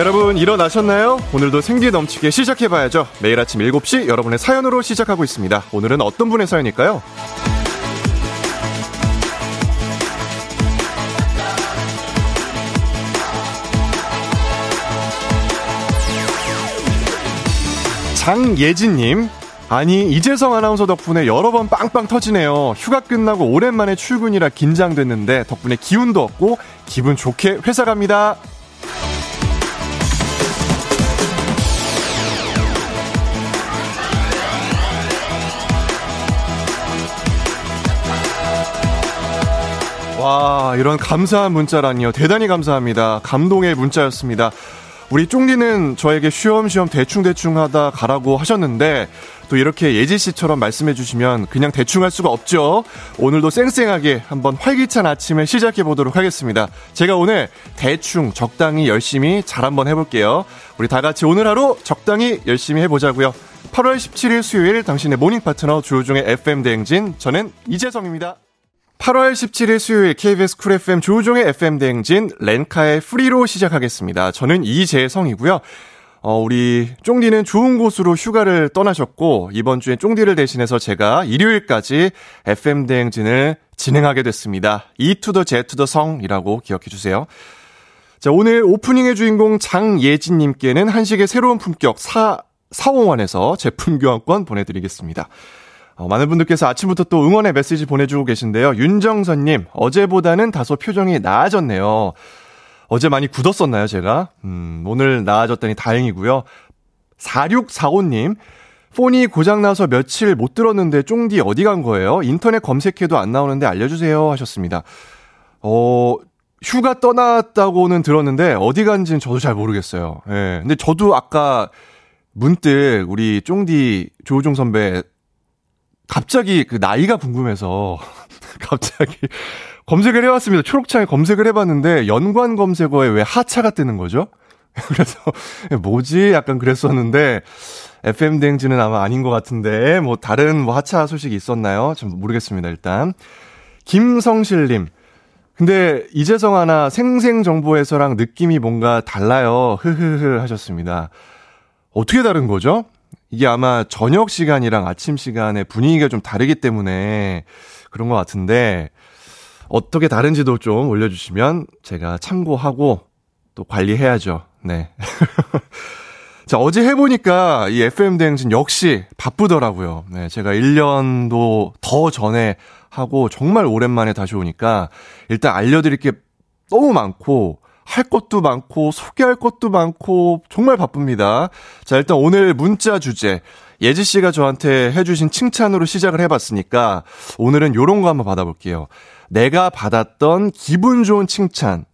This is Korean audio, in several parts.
여러분 일어나셨나요? 오늘도 생기 넘치게 시작해봐야죠. 매일 아침 7시 여러분의 사연으로 시작하고 있습니다. 오늘은 어떤 분의 사연일까요? 장예진님, 아니 이재성 아나운서 덕분에 여러 번 빵빵 터지네요. 휴가 끝나고 오랜만에 출근이라 긴장됐는데 덕분에 기운도 얻고 기분 좋게 회사 갑니다. 와, 이런 감사한 문자라니요. 대단히 감사합니다. 감동의 문자였습니다. 우리 쫑디는 저에게 쉬엄쉬엄 대충대충 하다 가라고 하셨는데 또 이렇게 예지 씨처럼 말씀해 주시면 그냥 대충 할 수가 없죠. 오늘도 쌩쌩하게 한번 활기찬 아침을 시작해 보도록 하겠습니다. 제가 오늘 대충 적당히 열심히 잘 한번 해볼게요. 우리 다 같이 오늘 하루 적당히 열심히 해보자고요. 8월 17일 수요일 당신의 morning 파트너 조우종의 FM 대행진 저는 이재성입니다. 8월 17일 수요일 KBS 쿨 FM 조우종의 FM 대행진 렌카의 Free로 시작하겠습니다. 저는 이재성이고요. 어, 우리 쫑디는 좋은 곳으로 휴가를 떠나셨고 이번 주에 쫑디를 대신해서 제가 일요일까지 FM 대행진을 진행하게 됐습니다. E to the Z to the 성이라고 기억해 주세요. 자, 오늘 오프닝의 주인공 장예진 님께는 한식의 새로운 품격 사, 사홍원에서 제품 교환권 보내 드리겠습니다. 어, 많은 분들께서 아침부터 또 응원의 메시지 보내주고 계신데요. 윤정선님, 어제보다는 다소 표정이 나아졌네요. 어제 많이 굳었었나요, 제가? 음, 오늘 나아졌다니 다행이고요. 4645님, 폰이 고장나서 며칠 못 들었는데 쫑디 어디 간 거예요? 인터넷 검색해도 안 나오는데 알려주세요 하셨습니다. 어, 휴가 떠났다고는 들었는데 어디 간지는 저도 잘 모르겠어요. 예. 근데 저도 아까 문득 우리 쫑디 조우종 선배 갑자기 그 나이가 궁금해서 갑자기 검색을 해봤습니다. 초록창에 검색을 해봤는데 연관 검색어에 왜 하차가 뜨는 거죠? 그래서 뭐지? 약간 그랬었는데 FM 대행진은 아마 아닌 것 같은데 뭐 다른 뭐 하차 소식이 있었나요? 좀 모르겠습니다. 일단 김성실님. 근데 이재성 하나 생생 정보에서랑 느낌이 뭔가 달라요. 흐흐흐 하셨습니다. 어떻게 다른 거죠? 이게 아마 저녁 시간이랑 아침 시간의 분위기가 좀 다르기 때문에 그런 것 같은데 어떻게 다른지도 좀 올려주시면 제가 참고하고 또 관리해야죠. 네. 자, 어제 해보니까 이 FM대행진 역시 바쁘더라고요. 네, 제가 1년도 더 전에 하고 정말 오랜만에 다시 오니까 일단 알려드릴 게 너무 많고 할 것도 많고 소개할 것도 많고 정말 바쁩니다. 자, 일단 오늘 문자 주제 예지 씨가 저한테 해주신 칭찬으로 시작을 해봤으니까 오늘은 요런 거 한번 받아볼게요. 내가 받았던 기분 좋은 칭찬.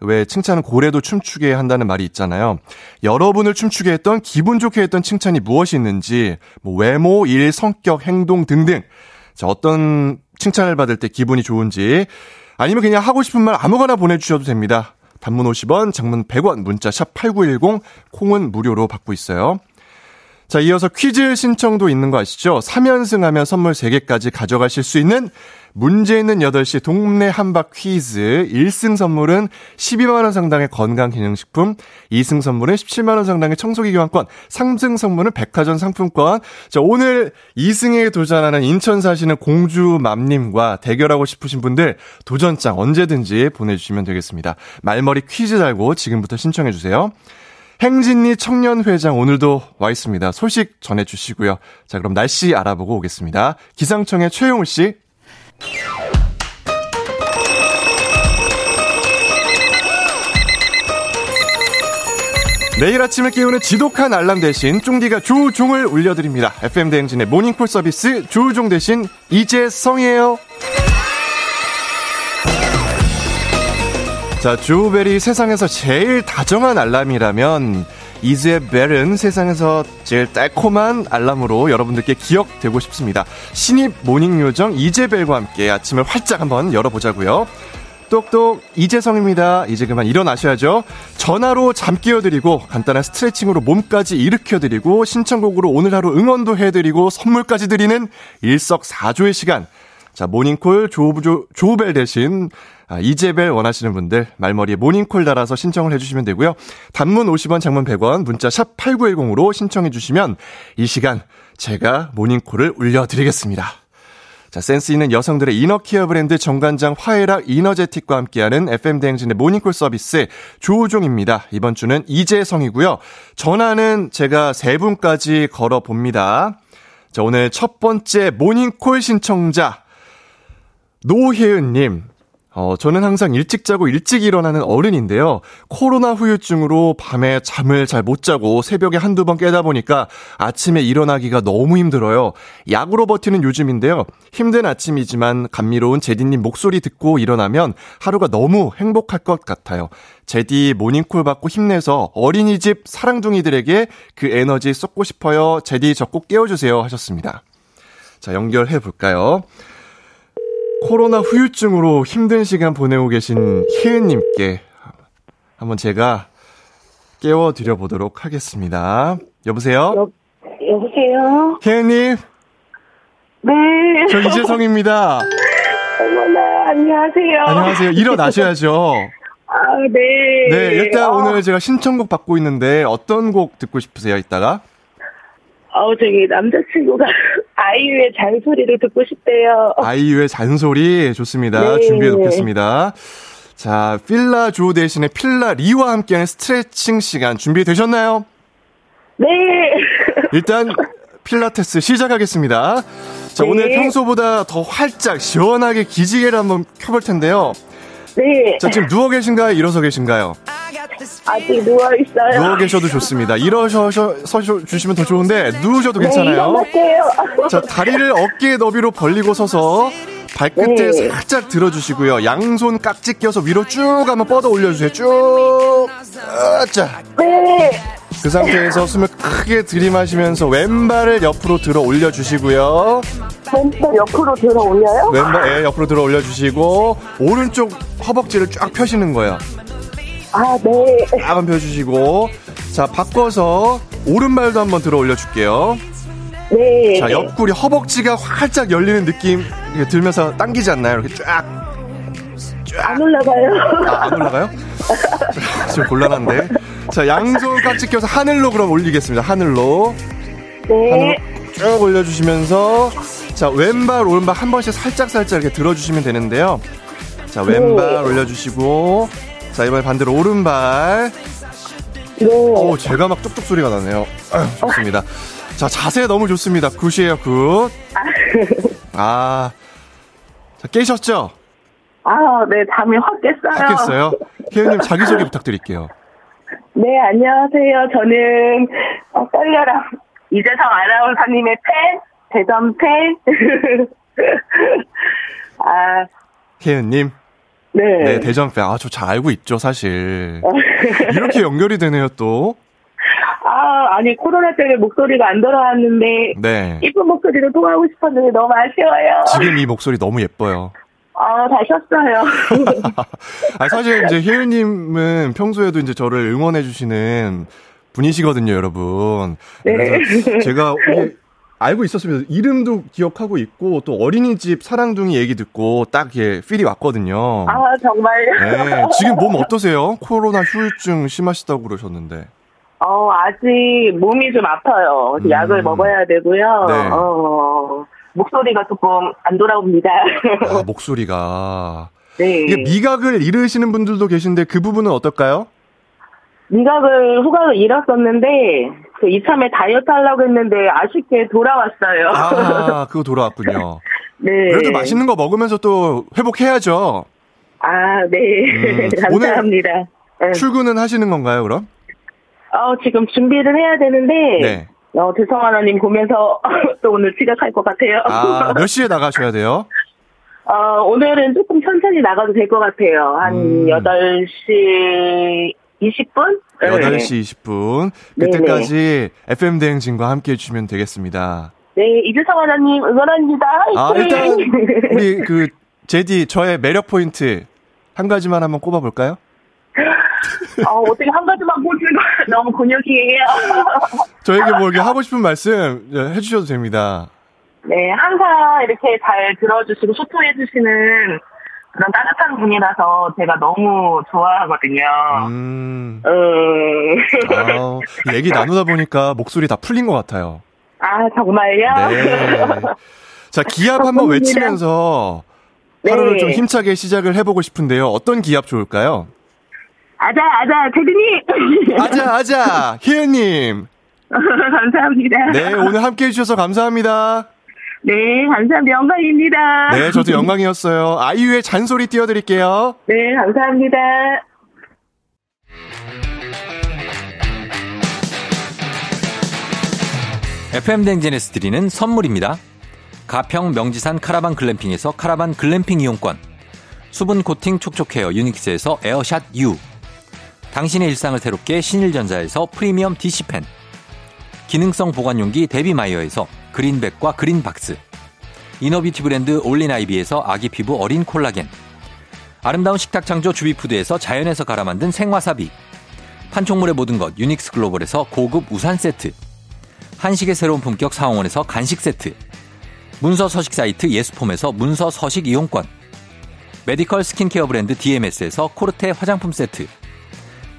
왜 칭찬은 고래도 춤추게 한다는 말이 있잖아요. 여러분을 춤추게 했던 기분 좋게 했던 칭찬이 무엇이 있는지 뭐 외모, 일, 성격, 행동 등등. 자, 어떤 칭찬을 받을 때 기분이 좋은지 아니면 그냥 하고 싶은 말 아무거나 보내주셔도 됩니다. 단문 50원, 장문 100원, 문자 샵 8910, 콩은 무료로 받고 있어요. 자, 이어서 퀴즈 신청도 있는 거 아시죠? 3연승 하면 선물 3개까지 가져가실 수 있는 문제 있는 8시 동네 한박 퀴즈 1승 선물은 12만원 상당의 건강기능식품, 2승 선물은 17만원 상당의 청소기 교환권, 3승 선물은 백화점 상품권. 자, 오늘 2승에 도전하는 인천 사시는 공주맘님과 대결하고 싶으신 분들 도전장 언제든지 보내주시면 되겠습니다. 말머리 퀴즈 달고 지금부터 신청해주세요. 행진리 청년회장 오늘도 와 있습니다. 소식 전해주시고요. 자, 그럼 날씨 알아보고 오겠습니다. 기상청의 최용우 씨. 매일 아침을 깨우는 지독한 알람 대신 쫑디가 조종을 울려드립니다. FM 대행진의 모닝콜 서비스 조종 대신 이재성이에요. 자, 조우벨이 세상에서 제일 다정한 알람이라면 이재벨은 세상에서 제일 달콤한 알람으로 여러분들께 기억되고 싶습니다. 신입 morning 요정 이재벨과 함께 아침을 활짝 한번 열어보자고요. 똑똑 이재성입니다. 이제 그만 일어나셔야죠. 전화로 잠 깨워드리고 간단한 스트레칭으로 몸까지 일으켜드리고 신청곡으로 오늘 하루 응원도 해드리고 선물까지 드리는 일석사조의 시간. 자, 모닝콜 조우조, 조우벨 대신 아, 이재벨 원하시는 분들 말머리에 모닝콜 달아서 신청을 해주시면 되고요. 단문 50원, 장문 100원, 문자 샵 8910으로 신청해 주시면 이 시간 제가 모닝콜을 울려드리겠습니다. 자, 센스 있는 여성들의 inner care 브랜드 정관장 화해락 이너제틱과 함께하는 FM대행진의 모닝콜 서비스 조우종입니다. 이번 주는 이재성이고요. 전화는 제가 세 분까지 걸어봅니다. 자, 오늘 첫 번째 모닝콜 신청자 노혜은님. 어, 저는 항상 일찍 자고 일찍 일어나는 어른인데요. 코로나 후유증으로 밤에 잠을 잘 못 자고 새벽에 한두 번 깨다 보니까 아침에 일어나기가 너무 힘들어요. 약으로 버티는 요즘인데요. 힘든 아침이지만 감미로운 제디님 목소리 듣고 일어나면 하루가 너무 행복할 것 같아요. 제디 모닝콜 받고 힘내서 어린이집 사랑둥이들에게 그 에너지 쏟고 싶어요. 제디 저 꼭 깨워주세요. 하셨습니다. 자, 연결해 볼까요? 코로나 후유증으로 힘든 시간 보내고 계신 희은님께 한번 제가 깨워드려 보도록 하겠습니다. 여보세요? 여, 여보세요? 희은님? 네. 저 이재성입니다. 어머나, 안녕하세요. 안녕하세요. 일어나셔야죠. 아, 네. 네, 일단 어, 오늘 제가 신청곡 받고 있는데 어떤 곡 듣고 싶으세요, 이따가? 어, 저기, 남자친구가 아이유의 잔소리를 듣고 싶대요. 아이유의 잔소리 좋습니다. 네. 준비해 놓겠습니다. 자, 필라 조 대신에 필라 리와 함께하는 스트레칭 시간 준비되셨나요? 네. 일단 필라테스 시작하겠습니다. 자, 네. 오늘 평소보다 더 활짝 시원하게 기지개를 한번 켜볼 텐데요. 네. 자, 지금 누워 계신가요? 일어서 계신가요? 아직 누워 있어요. 누워 계셔도 좋습니다. 일어서서 주시면 더 좋은데 누우셔도 네, 괜찮아요. 일어날게요. 자, 다리를 어깨 너비로 벌리고 서서 발끝을 네. 살짝 들어주시고요. 양손 깍지 껴서 위로 쭉 한번 뻗어 올려주세요. 쭉. 아, 자, 네. 그 상태에서 숨을 크게 들이마시면서 왼발을 옆으로 들어 올려주시고요. 왼쪽 옆으로 들어 올려요? 왼발 예, 옆으로 들어 올려주시고 오른쪽 허벅지를 쫙 펴시는 거예요. 아, 네. 쫙 펴주시고 자 바꿔서 오른발도 한번 들어 올려줄게요. 네. 자 옆구리 허벅지가 활짝 열리는 느낌 들면서 당기지 않나요? 이렇게 쫙. 안 올라가요. 아, 안 올라가요? 좀 곤란한데. 자 양손 깍지 껴서 하늘로 그럼 올리겠습니다. 하늘로. 네. 하늘로 쭉 올려주시면서 자 왼발 오른발 한 번씩 살짝 살짝 이렇게 들어주시면 되는데요. 자 왼발 네. 올려주시고 자 이번에 반대로 오른발. 네. 오 제가 막 뚝뚝 소리가 나네요. 아유, 좋습니다. 자 자세 너무 좋습니다. 굿이에요 굿. 아. 자 깨셨죠? 아, 네. 잠이 확 깼어요. 깼어요? 혜연님 자기소개 부탁드릴게요. 네, 안녕하세요. 저는, 어, 떨려라. 이재성 아나운서님의 팬, 대전 팬. 아, 혜연님. 네. 네, 대전 팬. 아, 저 잘 알고 있죠, 사실. 이렇게 연결이 되네요, 또. 아, 아니, 코로나 때문에 목소리가 안 돌아왔는데, 네. 이쁜 목소리로 통화하고 싶었는데 너무 아쉬워요. 지금 이 목소리 너무 예뻐요. 아, 다셨어요. 아, 사실 이제 혜윤님은 평소에도 이제 저를 응원해주시는 분이시거든요, 여러분. 네. 제가 알고 있었습니다. 이름도 기억하고 있고, 또 어린이집 사랑둥이 얘기 듣고 딱 예, 필이 왔거든요. 아, 정말요? 네. 지금 몸 어떠세요? 코로나 휴유증 심하시다고 그러셨는데. 어, 아직 몸이 좀 아파요. 음. 약을 먹어야 되고요. 네. 어, 목소리가 조금 안 돌아옵니다. 아, 목소리가. 네. 이게 미각을 잃으시는 분들도 계신데 그 부분은 어떨까요? 미각을 후각을 잃었었는데 그 이참에 다이어트 하려고 했는데 아쉽게 돌아왔어요. 아, 그거 돌아왔군요. 네. 그래도 맛있는 거 먹으면서 또 회복해야죠. 아, 네. 음, 감사합니다. 네. 출근은 하시는 건가요, 그럼? 어, 지금 준비를 해야 되는데 네. 어, 대성 하나님 보면서 또 오늘 지각할 것 같아요. 아, 몇 시에 나가셔야 돼요? 어, 오늘은 조금 천천히 나가도 될 것 같아요. 한 음. 8시 20분? 8시 20분. 네, 그때까지 FM대행진과 함께 해주시면 되겠습니다. 네, 이주성 하나님 응원합니다. 아! 일단, 우리 그, 제디, 저의 매력 포인트 한 가지만 한번 꼽아볼까요? 어, 어떻게 한 가지만 보시고 너무 근육이에요. 저에게 뭐 이렇게 하고 싶은 말씀 예, 해주셔도 됩니다. 네, 항상 이렇게 잘 들어주시고 소통해주시는 그런 따뜻한 분이라서 제가 너무 좋아하거든요. 음. 음. 아, 얘기 나누다 보니까 목소리 다 풀린 것 같아요. 아, 정말요? 네. 자, 기합 한번 외치면서 하루를 네. 좀 힘차게 시작을 해보고 싶은데요. 어떤 기합 좋을까요? 아자, 아자, 대리님! 아자, 아자, 희은님! 감사합니다. 네, 오늘 함께 해주셔서 감사합니다. 네, 감사합니다. 영광입니다. 네, 저도 영광이었어요. 아이유의 잔소리 띄워드릴게요. 네, 감사합니다. FM 댕진에스 드리는 선물입니다. 가평 명지산 카라반 글램핑에서 카라반 글램핑 이용권. 수분 코팅 촉촉 헤어 유닉스에서 에어샷 U. 당신의 일상을 새롭게 신일전자에서 프리미엄 DC팬. 기능성 보관용기 데비마이어에서 그린백과 그린박스. 이너비티 브랜드 올린아이비에서 아기 피부 어린 콜라겐. 아름다운 식탁 창조 주비푸드에서 자연에서 갈아 만든 생와사비. 판촉물의 모든 것 유닉스 글로벌에서 고급 우산 세트. 한식의 새로운 품격 사원에서 간식 세트. 문서 서식 사이트 예스폼에서 문서 서식 이용권. medical 스킨케어 브랜드 DMS에서 코르테 화장품 세트.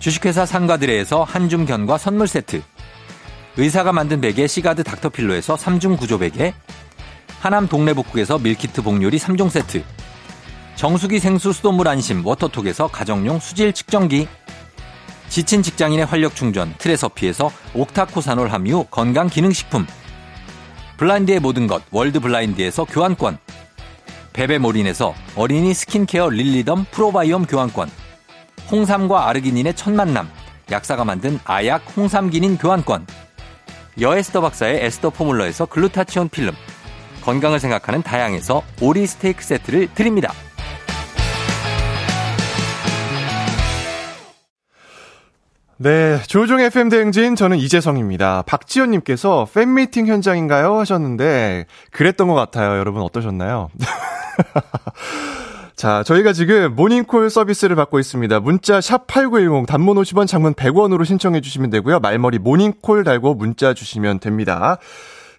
주식회사 상가들레에서 한줌 견과 선물 세트. 의사가 만든 베개 시가드 닥터필로에서 3중 구조 베개. 하남 동래복국에서 밀키트 복요리 3종 세트. 정수기 생수 수돗물 안심 워터톡에서 가정용 수질 측정기. 지친 직장인의 활력 충전 트레서피에서 옥타코사놀 함유 건강 기능식품. 블라인드의 모든 것 월드 블라인드에서 교환권. 베베몰인에서 어린이 스킨케어 릴리덤 프로바이옴 교환권. 홍삼과 아르기닌의 첫 만남. 약사가 만든 아약 홍삼기닌 교환권. 여에스더 박사의 에스더 포뮬러에서 글루타치온 필름. 건강을 생각하는 다양에서 오리 스테이크 세트를 드립니다. 네, 조종 FM 대행진 저는 이재성입니다. 박지현님께서 팬미팅 현장인가요 하셨는데 그랬던 것 같아요. 여러분 어떠셨나요? 자, 저희가 지금 모닝콜 서비스를 받고 있습니다. 문자 샵 8910 단문 50원 장문 100원으로 신청해 주시면 되고요. 말머리 모닝콜 달고 문자 주시면 됩니다.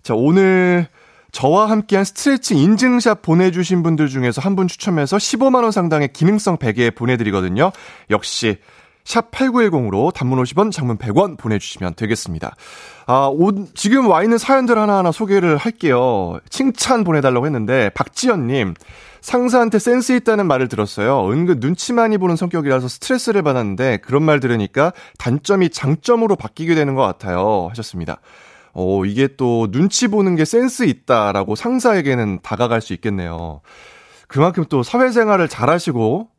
자, 오늘 저와 함께한 스트레칭 인증샷 보내주신 분들 중에서 한 분 추첨해서 15만원 상당의 기능성 베개 보내드리거든요. 역시 샵 8910으로 단문 50원, 장문 100원 보내주시면 되겠습니다. 아, 오, 지금 와 있는 사연들 하나하나 소개를 할게요. 칭찬 보내달라고 했는데, 박지연님, 상사한테 센스 있다는 말을 들었어요. 은근 눈치 많이 보는 성격이라서 스트레스를 받았는데, 그런 말 들으니까 단점이 장점으로 바뀌게 되는 것 같아요. 하셨습니다. 어, 이게 또 눈치 보는 게 센스 있다라고 상사에게는 다가갈 수 있겠네요. 그만큼 또 사회생활을 잘 하시고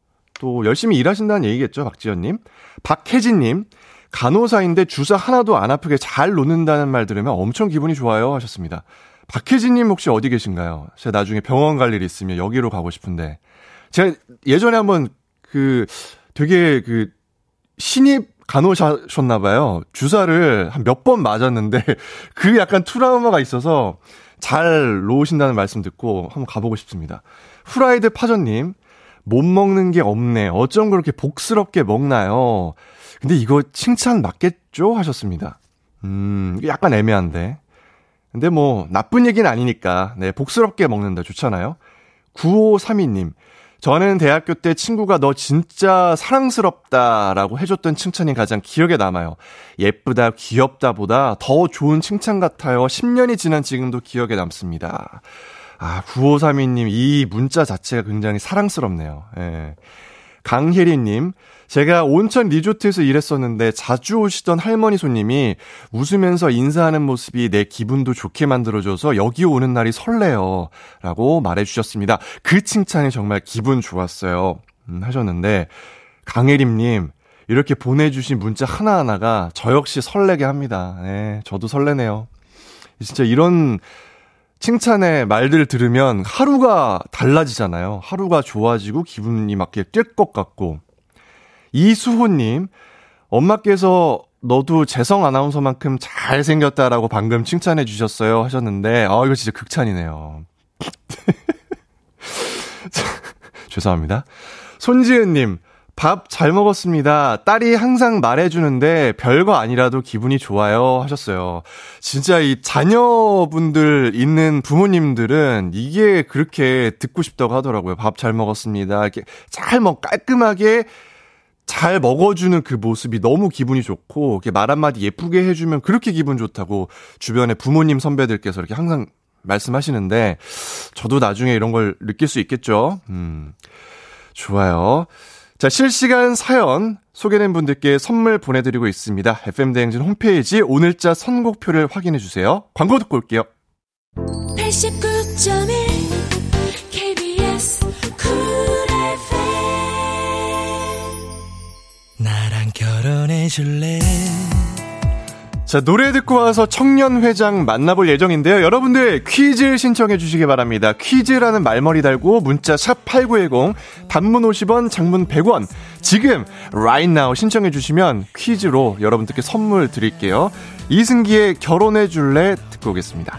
또 열심히 일하신다는 얘기겠죠, 박지현님. 박혜진님, 간호사인데 주사 하나도 안 아프게 잘 놓는다는 말 들으면 엄청 기분이 좋아요 하셨습니다. 박혜진님 혹시 어디 계신가요? 제가 나중에 병원 갈 일 있으면 여기로 가고 싶은데. 제가 예전에 한번 그 되게 그 신입 간호사셨나봐요. 주사를 한 몇 번 맞았는데 그 약간 트라우마가 있어서 잘 놓으신다는 말씀 듣고 한번 가보고 싶습니다. 후라이드 파전님, 못 먹는 게 없네. 어쩜 그렇게 복스럽게 먹나요? 근데 이거 칭찬 맞겠죠? 하셨습니다. 음, 약간 애매한데. 근데 뭐, 나쁜 얘기는 아니니까, 네, 복스럽게 먹는다. 좋잖아요? 9532님, 저는 대학교 때 친구가 너 진짜 사랑스럽다라고 해줬던 칭찬이 가장 기억에 남아요. 예쁘다, 귀엽다 보다 더 좋은 칭찬 같아요. 10년이 지난 지금도 기억에 남습니다. 아, 9532님, 이 문자 자체가 굉장히 사랑스럽네요. 예. 강혜리님, 제가 온천 리조트에서 일했었는데 자주 오시던 할머니 손님이 웃으면서 인사하는 모습이 내 기분도 좋게 만들어줘서 여기 오는 날이 설레요. 라고 말해주셨습니다. 그 칭찬이 정말 기분 좋았어요. 음, 하셨는데, 강혜림님, 이렇게 보내주신 문자 하나하나가 저 역시 설레게 합니다. 네, 저도 설레네요. 진짜 이런 칭찬의 말들 들으면 하루가 달라지잖아요. 하루가 좋아지고 기분이 막 뛸 것 같고. 이수호님, 엄마께서 너도 재성 아나운서만큼 잘생겼다라고 방금 칭찬해 주셨어요 하셨는데, 아, 이거 진짜 극찬이네요. 죄송합니다. 손지은님, 밥 잘 먹었습니다. 딸이 항상 말해주는데 별거 아니라도 기분이 좋아요 하셨어요. 진짜 이 자녀분들 있는 부모님들은 이게 그렇게 듣고 싶다고 하더라고요. 밥 잘 먹었습니다. 이렇게 잘 먹, 깔끔하게 잘 먹어주는 그 모습이 너무 기분이 좋고, 이렇게 말 한마디 예쁘게 해주면 그렇게 기분 좋다고 주변에 부모님 선배들께서 이렇게 항상 말씀하시는데, 저도 나중에 이런 걸 느낄 수 있겠죠? 음, 좋아요. 자, 실시간 사연 소개된 분들께 선물 보내드리고 있습니다. FM대행진 홈페이지 오늘자 선곡표를 확인해주세요. 광고 듣고 올게요. 89.1 KBS 나랑 결혼해줄래? 자, 노래 듣고 와서 청년회장 만나볼 예정인데요. 여러분들 퀴즈 신청해 주시기 바랍니다. 퀴즈라는 말머리 달고 문자 샵 8910, 단문 50원, 장문 100원. 지금, right now 신청해 주시면 퀴즈로 여러분들께 선물 드릴게요. 이승기의 결혼해 줄래 듣고 오겠습니다.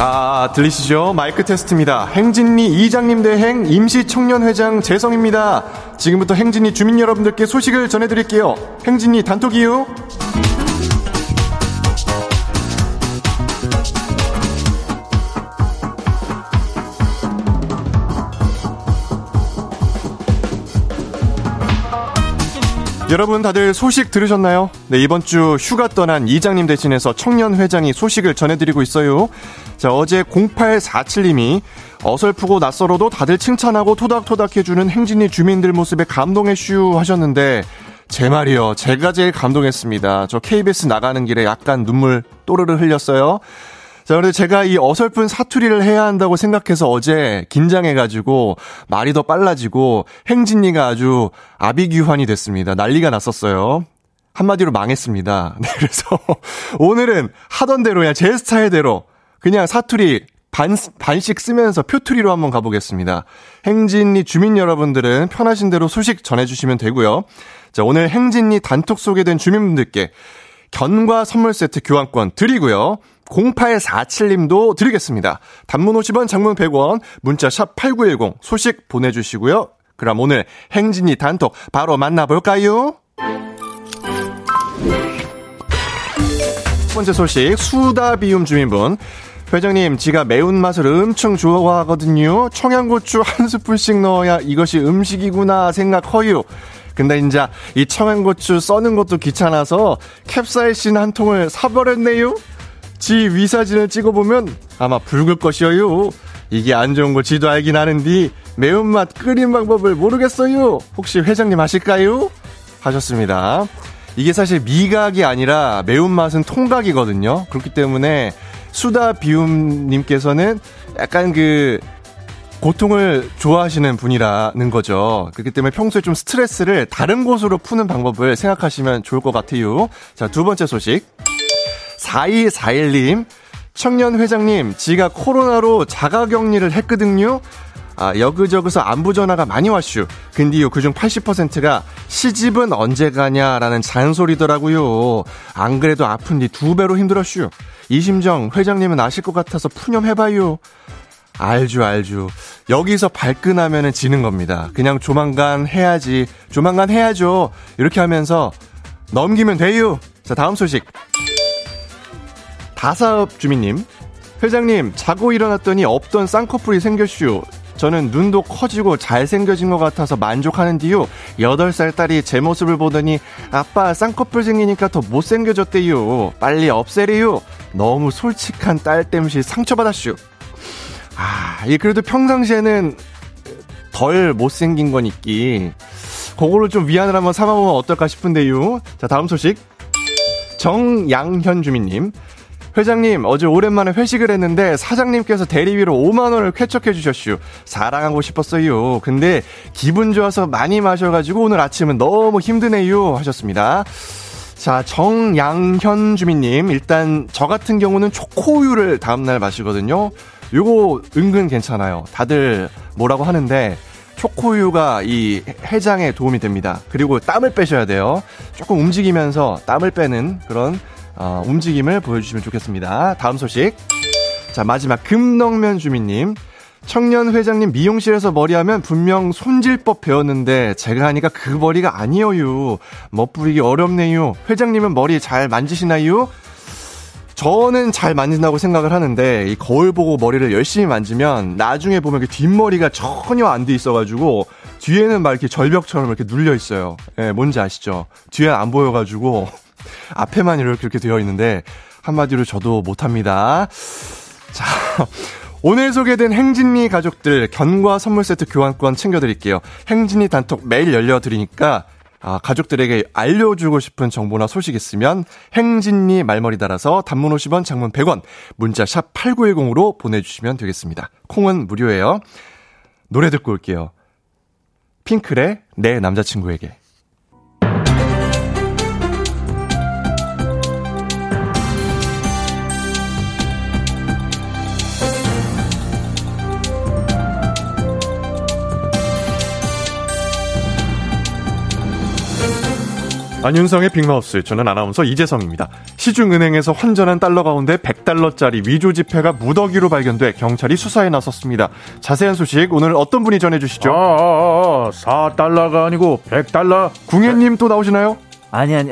아, 들리시죠? 마이크 테스트입니다. 행진리 이장님 대행 임시청년회장 재성입니다. 지금부터 행진리 주민 여러분들께 소식을 전해드릴게요. 행진리 단톡이요. 여러분 다들 소식 들으셨나요? 네, 이번 주 휴가 떠난 이장님 대신해서 청년 회장이 소식을 전해드리고 있어요. 자, 어제 0847님이 어설프고 낯설어도 다들 칭찬하고 토닥토닥 해주는 행진이 주민들 모습에 감동해 슈 하셨는데, 제 말이요. 제가 제일 감동했습니다. 저 KBS 나가는 길에 약간 눈물 또르르 흘렸어요. 자, 그런데 제가 이 어설픈 사투리를 해야 한다고 생각해서 어제 긴장해가지고 말이 더 빨라지고 행진이가 아주 아비규환이 됐습니다. 난리가 났었어요. 한마디로 망했습니다. 네, 그래서 오늘은 하던 대로 그냥 제 스타일대로 그냥 사투리 반, 반씩 쓰면서 표투리로 한번 가보겠습니다. 행진리 주민 여러분들은 편하신 대로 소식 전해주시면 되고요. 자, 오늘 행진리 단톡 소개된 주민분들께 견과 선물 세트 교환권 드리고요. 0847님도 드리겠습니다. 단문 50원, 장문 100원, 문자 샵 8910 소식 보내주시고요. 그럼 오늘 행진이 단톡 바로 만나볼까요? 첫 번째 소식, 수다 비움 주민분. 회장님, 지가 매운맛을 엄청 좋아하거든요. 청양고추 한 스푼씩 넣어야 이것이 음식이구나 생각허유. 근데 이제 이 청양고추 써는 것도 귀찮아서 캡사이신 한 통을 사버렸네요. 지 위사진을 찍어보면 아마 붉을 것이어요. 이게 안 좋은 걸 지도 알긴 하는데 매운맛 끓인 방법을 모르겠어요. 혹시 회장님 아실까요? 하셨습니다. 이게 사실 미각이 아니라 매운맛은 통각이거든요. 그렇기 때문에 수다 비움님께서는 약간 그 고통을 좋아하시는 분이라는 거죠. 그렇기 때문에 평소에 좀 스트레스를 다른 곳으로 푸는 방법을 생각하시면 좋을 것 같아요. 자, 두 번째 소식. 4241님, 청년 회장님, 지가 코로나로 자가 격리를 했거든요. 아, 여기저기서 안부 전화가 많이 왔슈. 근데요, 그중 80%가 시집은 언제 가냐라는 잔소리더라고요. 안 그래도 아픈 뒤 두 배로 힘들었슈. 이 심정 회장님은 아실 것 같아서 푸념해봐요. 알죠, 알죠. 여기서 발끈하면은 지는 겁니다. 그냥 조만간 해야지. 조만간 해야죠. 이렇게 하면서 넘기면 돼요. 자, 다음 소식. 다사업 주민님. 회장님, 자고 일어났더니 없던 쌍꺼풀이 생겼슈. 저는 눈도 커지고 잘생겨진 것 같아서 만족하는 뒤유 8살 딸이 제 모습을 보더니 아빠 쌍꺼풀 생기니까 더 못생겨졌대요. 빨리 없애래요. 너무 솔직한 딸 땜시 상처받았슈. 아, 이 그래도 평상시에는 덜 못생긴 건 있기. 그거를 좀 위안을 한번 삼아보면 어떨까 싶은데요. 자, 다음 소식. 정양현 주민님. 회장님, 어제 오랜만에 회식을 했는데 사장님께서 대리비로 5만 원을 쾌척해 주셨슈. 사랑하고 싶었어요. 근데 기분 좋아서 많이 마셔가지고 오늘 아침은 너무 힘드네요. 하셨습니다. 자, 정양현 주민님. 일단 저 같은 경우는 초코우유를 다음날 마시거든요. 요거 은근 괜찮아요. 다들 뭐라고 하는데 초코우유가 이 해장에 도움이 됩니다. 그리고 땀을 빼셔야 돼요. 조금 움직이면서 땀을 빼는 그런 어, 움직임을 보여주시면 좋겠습니다. 다음 소식. 자, 마지막 금넉면 주민님. 청년 회장님 미용실에서 머리하면 분명 손질법 배웠는데 제가 하니까 그 머리가 아니에요. 멋부리기 어렵네요. 회장님은 머리 잘 만지시나요? 저는 잘 만진다고 생각을 하는데 이 거울 보고 머리를 열심히 만지면 나중에 보면 그 뒷머리가 전혀 안 돼 있어가지고 뒤에는 막 이렇게 절벽처럼 이렇게 눌려 있어요. 예, 네, 뭔지 아시죠? 뒤에 안 보여가지고 앞에만 이렇게 되어 있는데 한마디로 저도 못합니다. 자. 오늘 소개된 행진리 가족들 견과 선물 세트 교환권 챙겨드릴게요. 행진리 단톡 매일 열려드리니까 아, 가족들에게 알려주고 싶은 정보나 소식 있으면 행진리 말머리 달아서 단문 50원, 장문 100원, 문자 샵 8910으로 보내주시면 되겠습니다. 콩은 무료예요. 노래 듣고 올게요. 핑클의 내 남자친구에게. 안윤성의 빅마우스, 저는 아나운서 이재성입니다. 시중은행에서 환전한 달러 가운데 100달러짜리 위조 지폐가 무더기로 발견돼 경찰이 수사에 나섰습니다. 자세한 소식 오늘 어떤 분이 전해주시죠? 아, 아, 아 4달러가 아니고 100달러? 궁예님 또 나오시나요? 아니, 아니.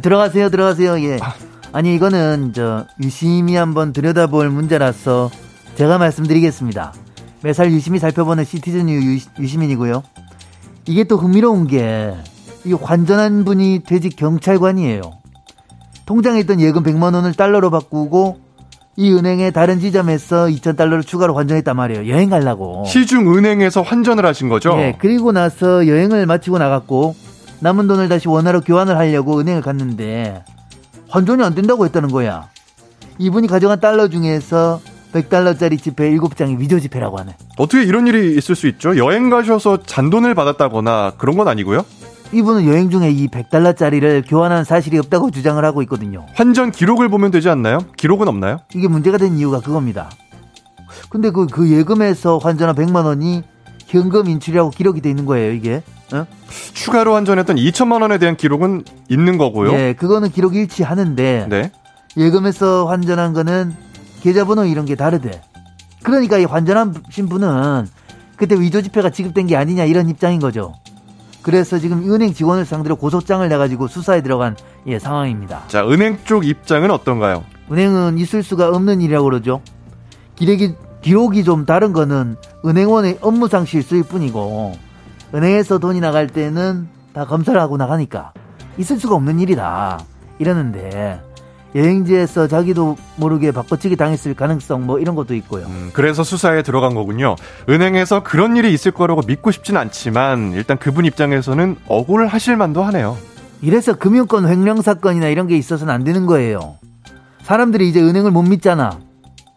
들어가세요, 들어가세요, 예. 아. 아니, 이거는, 저, 유심히 한번 들여다볼 문제라서 제가 말씀드리겠습니다. 매살 유심히 살펴보는 시티즌 유, 유시민이고요. 이게 또 흥미로운 게, 이 환전한 분이 퇴직 경찰관이에요. 통장에 있던 예금 100만 원을 달러로 바꾸고 이 은행의 다른 지점에서 2,000달러를 추가로 환전했단 말이에요. 여행 가려고. 시중 은행에서 환전을 하신 거죠? 네. 그리고 나서 여행을 마치고 나갔고 남은 돈을 다시 원화로 교환을 하려고 은행을 갔는데 환전이 안 된다고 했다는 거야. 이분이 가져간 달러 중에서 100달러짜리 지폐 7장이 위조 지폐라고 하네. 어떻게 이런 일이 있을 수 있죠? 여행 가셔서 잔돈을 받았다거나 그런 건 아니고요? 이분은 여행 중에 이 100달러짜리를 교환한 사실이 없다고 주장을 하고 있거든요. 환전 기록을 보면 되지 않나요? 기록은 없나요? 이게 문제가 된 이유가 그겁니다. 근데 그, 그 예금에서 환전한 100만 원이 현금 인출이라고 기록이 돼 있는 거예요, 이게. 어? 추가로 환전했던 2천만 원에 대한 기록은 있는 거고요. 네, 그거는 기록 일치하는데 네. 예금에서 환전한 거는 계좌번호 이런 게 다르대. 그러니까 이 환전하신 분은 그때 위조 지폐가 지급된 게 아니냐 이런 입장인 거죠. 그래서 지금 은행 직원을 상대로 고소장을 내가지고 수사에 들어간 예, 상황입니다. 자, 은행 쪽 입장은 어떤가요? 은행은 있을 수가 없는 일이라고 그러죠. 기록이, 기록이 좀 다른 거는 은행원의 업무상 실수일 뿐이고, 은행에서 돈이 나갈 때는 다 검사를 하고 나가니까 있을 수가 없는 일이다. 이러는데, 여행지에서 자기도 모르게 바꿔치기 당했을 가능성 뭐 이런 것도 있고요. 음, 그래서 수사에 들어간 거군요. 은행에서 그런 일이 있을 거라고 믿고 싶진 않지만 일단 그분 입장에서는 억울하실 만도 하네요. 이래서 금융권 횡령 사건이나 이런 게 있어서는 안 되는 거예요. 사람들이 이제 은행을 못 믿잖아.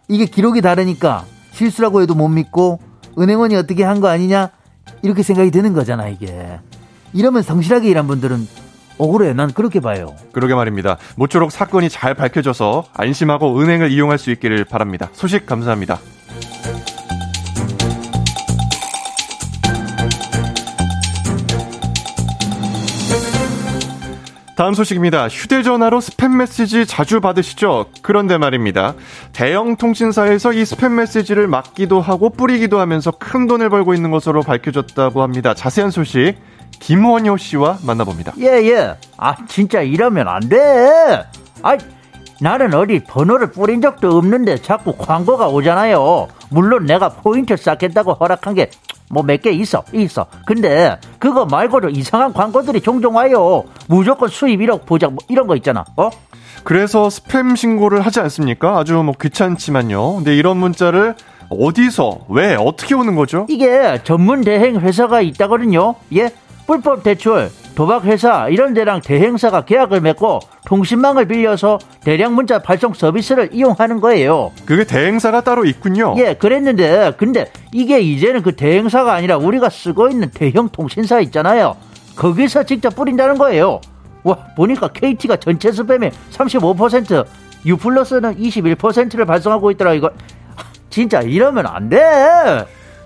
이게 기록이 다르니까 실수라고 해도 못 믿고 은행원이 어떻게 한 거 아니냐 이렇게 생각이 드는 거잖아 이게. 이러면 성실하게 일한 분들은 억울해. 난 그렇게 봐요. 그러게 말입니다. 모쪼록 사건이 잘 밝혀져서 안심하고 은행을 이용할 수 있기를 바랍니다. 소식 감사합니다. 다음 소식입니다. 휴대전화로 스팸 메시지 자주 받으시죠? 그런데 말입니다. 대형 통신사에서 이 스팸 메시지를 막기도 하고 뿌리기도 하면서 큰 돈을 벌고 있는 것으로 밝혀졌다고 합니다. 자세한 소식 김원효 씨와 만나봅니다. 예, 예. 아, 진짜 이러면 안 돼. 아, 나는 어디 번호를 뿌린 적도 없는데 자꾸 광고가 오잖아요. 물론 내가 포인트 쌓겠다고 허락한 게 뭐 몇 개 있어, 있어. 근데 그거 말고도 이상한 광고들이 종종 와요. 무조건 수입 1억 보장 뭐 이런 거 있잖아. 어? 그래서 스팸 신고를 하지 않습니까? 아주 뭐 귀찮지만요. 근데 이런 문자를 어디서, 왜, 어떻게 오는 거죠? 이게 전문 대행 회사가 있다거든요. 예? 불법 대출, 도박 회사 이런 데랑 대행사가 계약을 맺고 통신망을 빌려서 대량 문자 발송 서비스를 이용하는 거예요. 그게 대행사가 따로 있군요. 예, 그랬는데 근데 이게 이제는 그 대행사가 아니라 우리가 쓰고 있는 대형 통신사 있잖아요. 거기서 직접 뿌린다는 거예요. 와, 보니까 KT가 전체 스팸의 35%, 유플러스는 21%를 발송하고 있더라 이거. 진짜 이러면 안 돼.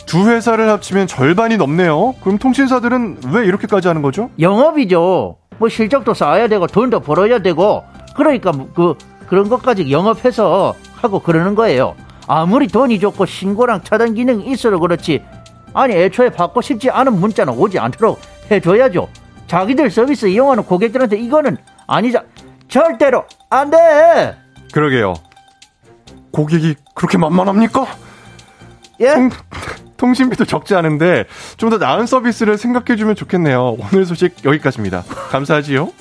두 회사를 합치면 절반이 넘네요. 그럼 통신사들은 왜 이렇게까지 하는 거죠? 영업이죠. 뭐 실적도 쌓아야 되고 돈도 벌어야 되고 그러니까 뭐그 그런 것까지 영업해서 하고 그러는 거예요. 아무리 돈이 좋고 신고랑 차단 기능이 있어도 그렇지. 아니 애초에 받고 싶지 않은 문자는 오지 않도록 해줘야죠. 자기들 서비스 이용하는 고객들한테 이거는 아니자 절대로 안 돼. 그러게요. 고객이 그렇게 만만합니까? 예? 통, 통신비도 적지 않은데 좀 더 나은 서비스를 생각해주면 좋겠네요. 오늘 소식 여기까지입니다. 감사하지요.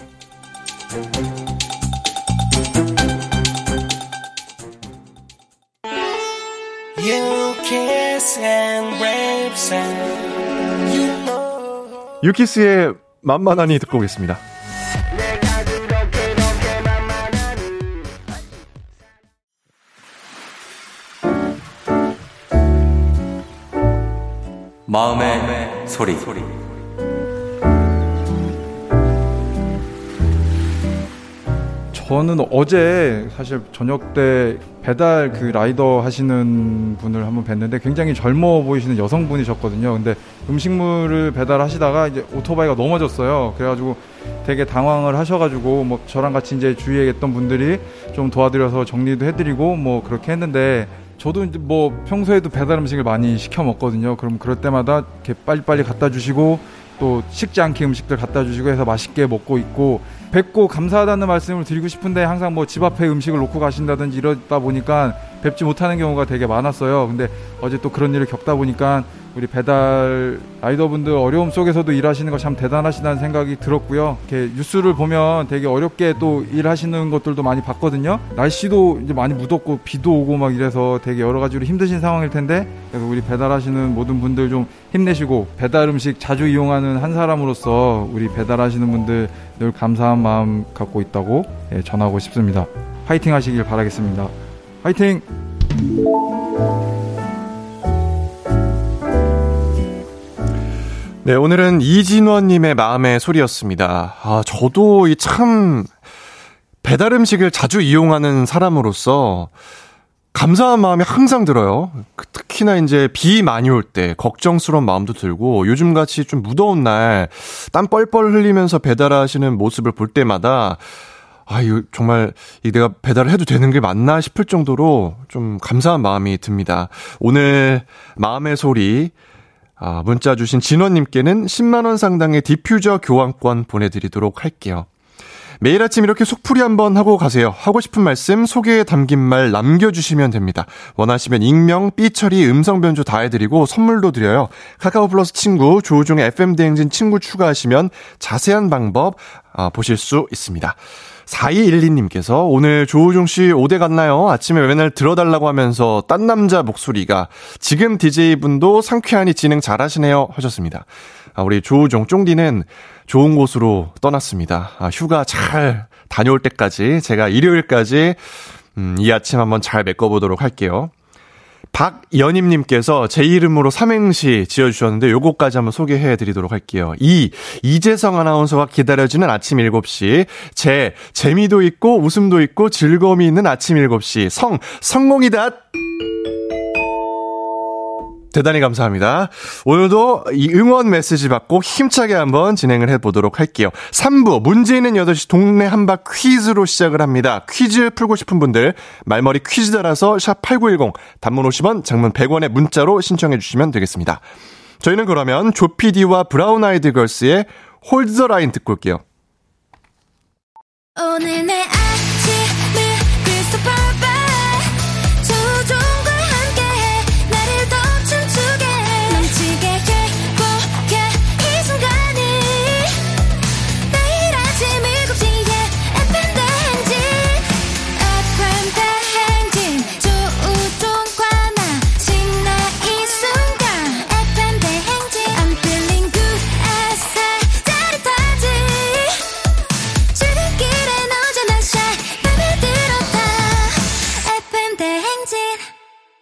유키스의 만만하니 듣고 오겠습니다. 마음의, 마음의 소리. 소리. 저는 어제 사실 저녁 때 배달 그 라이더 하시는 분을 한번 뵀는데 굉장히 젊어 보이시는 여성분이셨거든요. 근데 음식물을 배달하시다가 이제 오토바이가 넘어졌어요. 그래가지고 되게 당황을 하셔가지고 뭐 저랑 같이 이제 주위에 있던 분들이 좀 도와드려서 정리도 해드리고 뭐 그렇게 했는데 저도 이제 뭐 평소에도 배달 음식을 많이 시켜 먹거든요. 그럼 그럴 때마다 이렇게 빨리빨리 갖다 주시고 또 식지 않게 음식들 갖다 주시고 해서 맛있게 먹고 있고 뵙고 감사하다는 말씀을 드리고 싶은데 항상 뭐 집 앞에 음식을 놓고 가신다든지 이러다 보니까 뵙지 못하는 경우가 되게 많았어요. 근데 어제 또 그런 일을 겪다 보니까 우리 배달 라이더분들 어려움 속에서도 일하시는 거 참 대단하시다는 생각이 들었고요. 이렇게 뉴스를 보면 되게 어렵게 또 일하시는 것들도 많이 봤거든요. 날씨도 이제 많이 무덥고 비도 오고 막 이래서 되게 여러 가지로 힘드신 상황일 텐데 그래서 우리 배달하시는 모든 분들 좀 힘내시고 배달 음식 자주 이용하는 한 사람으로서 우리 배달하시는 분들 늘 감사한 마음 갖고 있다고 예, 전하고 싶습니다. 화이팅 하시길 바라겠습니다. 화이팅! 네, 오늘은 이진원님의 마음의 소리였습니다. 아, 저도 이 참, 배달 음식을 자주 이용하는 사람으로서 감사한 마음이 항상 들어요. 그 특히나 이제 비 많이 올 때 걱정스러운 마음도 들고 요즘 같이 좀 무더운 날 땀 뻘뻘 흘리면서 배달하시는 모습을 볼 때마다 아, 이 정말 이 내가 배달을 해도 되는 게 맞나 싶을 정도로 좀 감사한 마음이 듭니다. 오늘 마음의 소리 아, 문자 주신 진원님께는 10만원 상당의 디퓨저 교환권 보내드리도록 할게요. 매일 아침 이렇게 속풀이 한번 하고 가세요. 하고 싶은 말씀, 속에 담긴 말 남겨주시면 됩니다. 원하시면 익명, 삐처리, 음성 변조 다 해드리고 선물도 드려요. 카카오 플러스 친구, 조우종의 FM대행진 친구 추가하시면 자세한 방법 아, 보실 수 있습니다. 4212님께서 오늘 조우중 씨 5대 갔나요? 아침에 맨날 들어달라고 하면서 딴 남자 목소리가 지금 DJ분도 상쾌하니 진행 잘하시네요 하셨습니다. 아, 우리 조우종 쫑디는 좋은 곳으로 떠났습니다. 아, 휴가 잘 다녀올 때까지 제가 일요일까지 음, 이 아침 한번 잘 메꿔보도록 할게요. 박연임님께서 제 이름으로 삼행시 지어주셨는데 요거까지 한번 소개해 드리도록 할게요. 이, 이재성 아나운서가 기다려지는 아침 7시. 재, 재미도 있고 웃음도 있고 즐거움이 있는 아침 7시. 성, 성공이다! 대단히 감사합니다. 오늘도 이 응원 메시지 받고 힘차게 한번 진행을 해보도록 할게요. 3부 문제 있는 8시 동네 한바 퀴즈로 시작을 합니다. 퀴즈 풀고 싶은 분들 말머리 퀴즈 달아서 샵8910 단문 50원 장문 100원의 문자로 신청해 주시면 되겠습니다. 저희는 그러면 조피디와 브라운 아이드 걸스의 홀드 더 라인 듣고 올게요. 오늘 내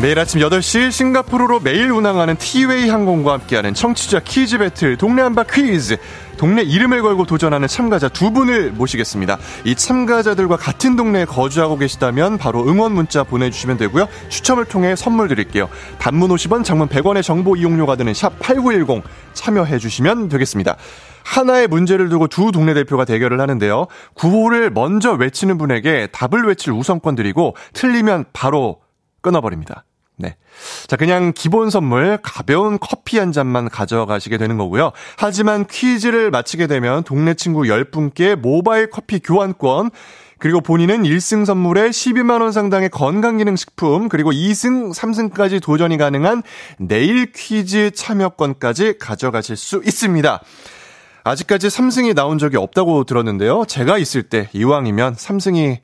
매일 아침 8시 싱가포르로 매일 운항하는 티웨이 항공과 함께하는 청취자 퀴즈 배틀 동네 한바 퀴즈 동네 이름을 걸고 도전하는 참가자 두 분을 모시겠습니다. 이 참가자들과 같은 동네에 거주하고 계시다면 바로 응원 문자 보내주시면 되고요. 추첨을 통해 선물 드릴게요. 단문 50원, 장문 100원의 정보 이용료가 드는 샵 8910 참여해 주시면 되겠습니다. 하나의 문제를 두고 두 동네 대표가 대결을 하는데요. 구호를 먼저 외치는 분에게 답을 외칠 우선권 드리고 틀리면 바로 끊어버립니다. 네. 자, 그냥 기본 선물 가벼운 커피 한 잔만 가져가시게 되는 거고요. 하지만 퀴즈를 마치게 되면 동네 친구 10분께 모바일 커피 교환권, 그리고 본인은 1승 선물에 12만 원 상당의 건강기능식품, 그리고 2승, 3승까지 도전이 가능한 내일 퀴즈 참여권까지 가져가실 수 있습니다. 아직까지 3승이 나온 적이 없다고 들었는데요. 제가 있을 때 이왕이면 3승이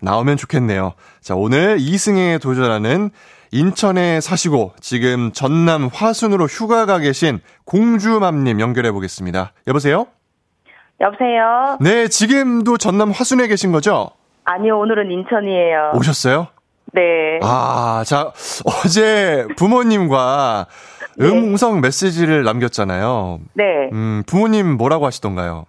나오면 좋겠네요. 자, 오늘 2승에 도전하는 인천에 사시고 지금 전남 화순으로 휴가 가 계신 공주맘님 연결해 보겠습니다. 여보세요? 여보세요? 네, 지금도 전남 화순에 계신 거죠? 아니요, 오늘은 인천이에요. 오셨어요? 네. 아, 자, 어제 부모님과 네. 음성 메시지를 남겼잖아요. 네. 음, 부모님 뭐라고 하시던가요?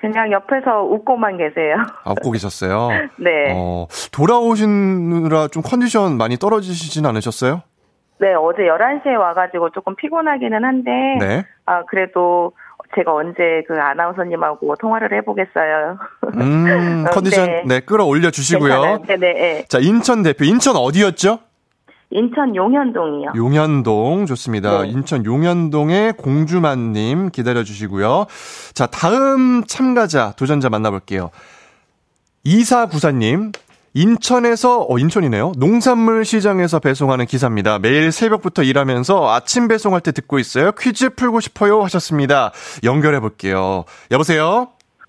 그냥 옆에서 웃고만 계세요. 아, 웃고 계셨어요? 네. 어, 돌아오시느라 좀 컨디션 많이 떨어지시진 않으셨어요? 네, 어제 11시에 와가지고 조금 피곤하기는 한데, 네. 아, 그래도 제가 언제 그 아나운서님하고 통화를 해보겠어요. 음, 컨디션, 네, 네 끌어올려 주시고요. 네, 네. 자, 인천 대표, 인천 어디였죠? 인천 용현동이요. 용현동 좋습니다. 네. 인천 용현동의 공주만님 기다려 주시고요. 자 다음 참가자 도전자 만나볼게요. 이사구사님 인천에서 어 인천이네요. 농산물 시장에서 배송하는 기사입니다. 매일 새벽부터 일하면서 아침 배송할 때 듣고 있어요. 퀴즈 풀고 싶어요 하셨습니다. 연결해 볼게요. 여보세요.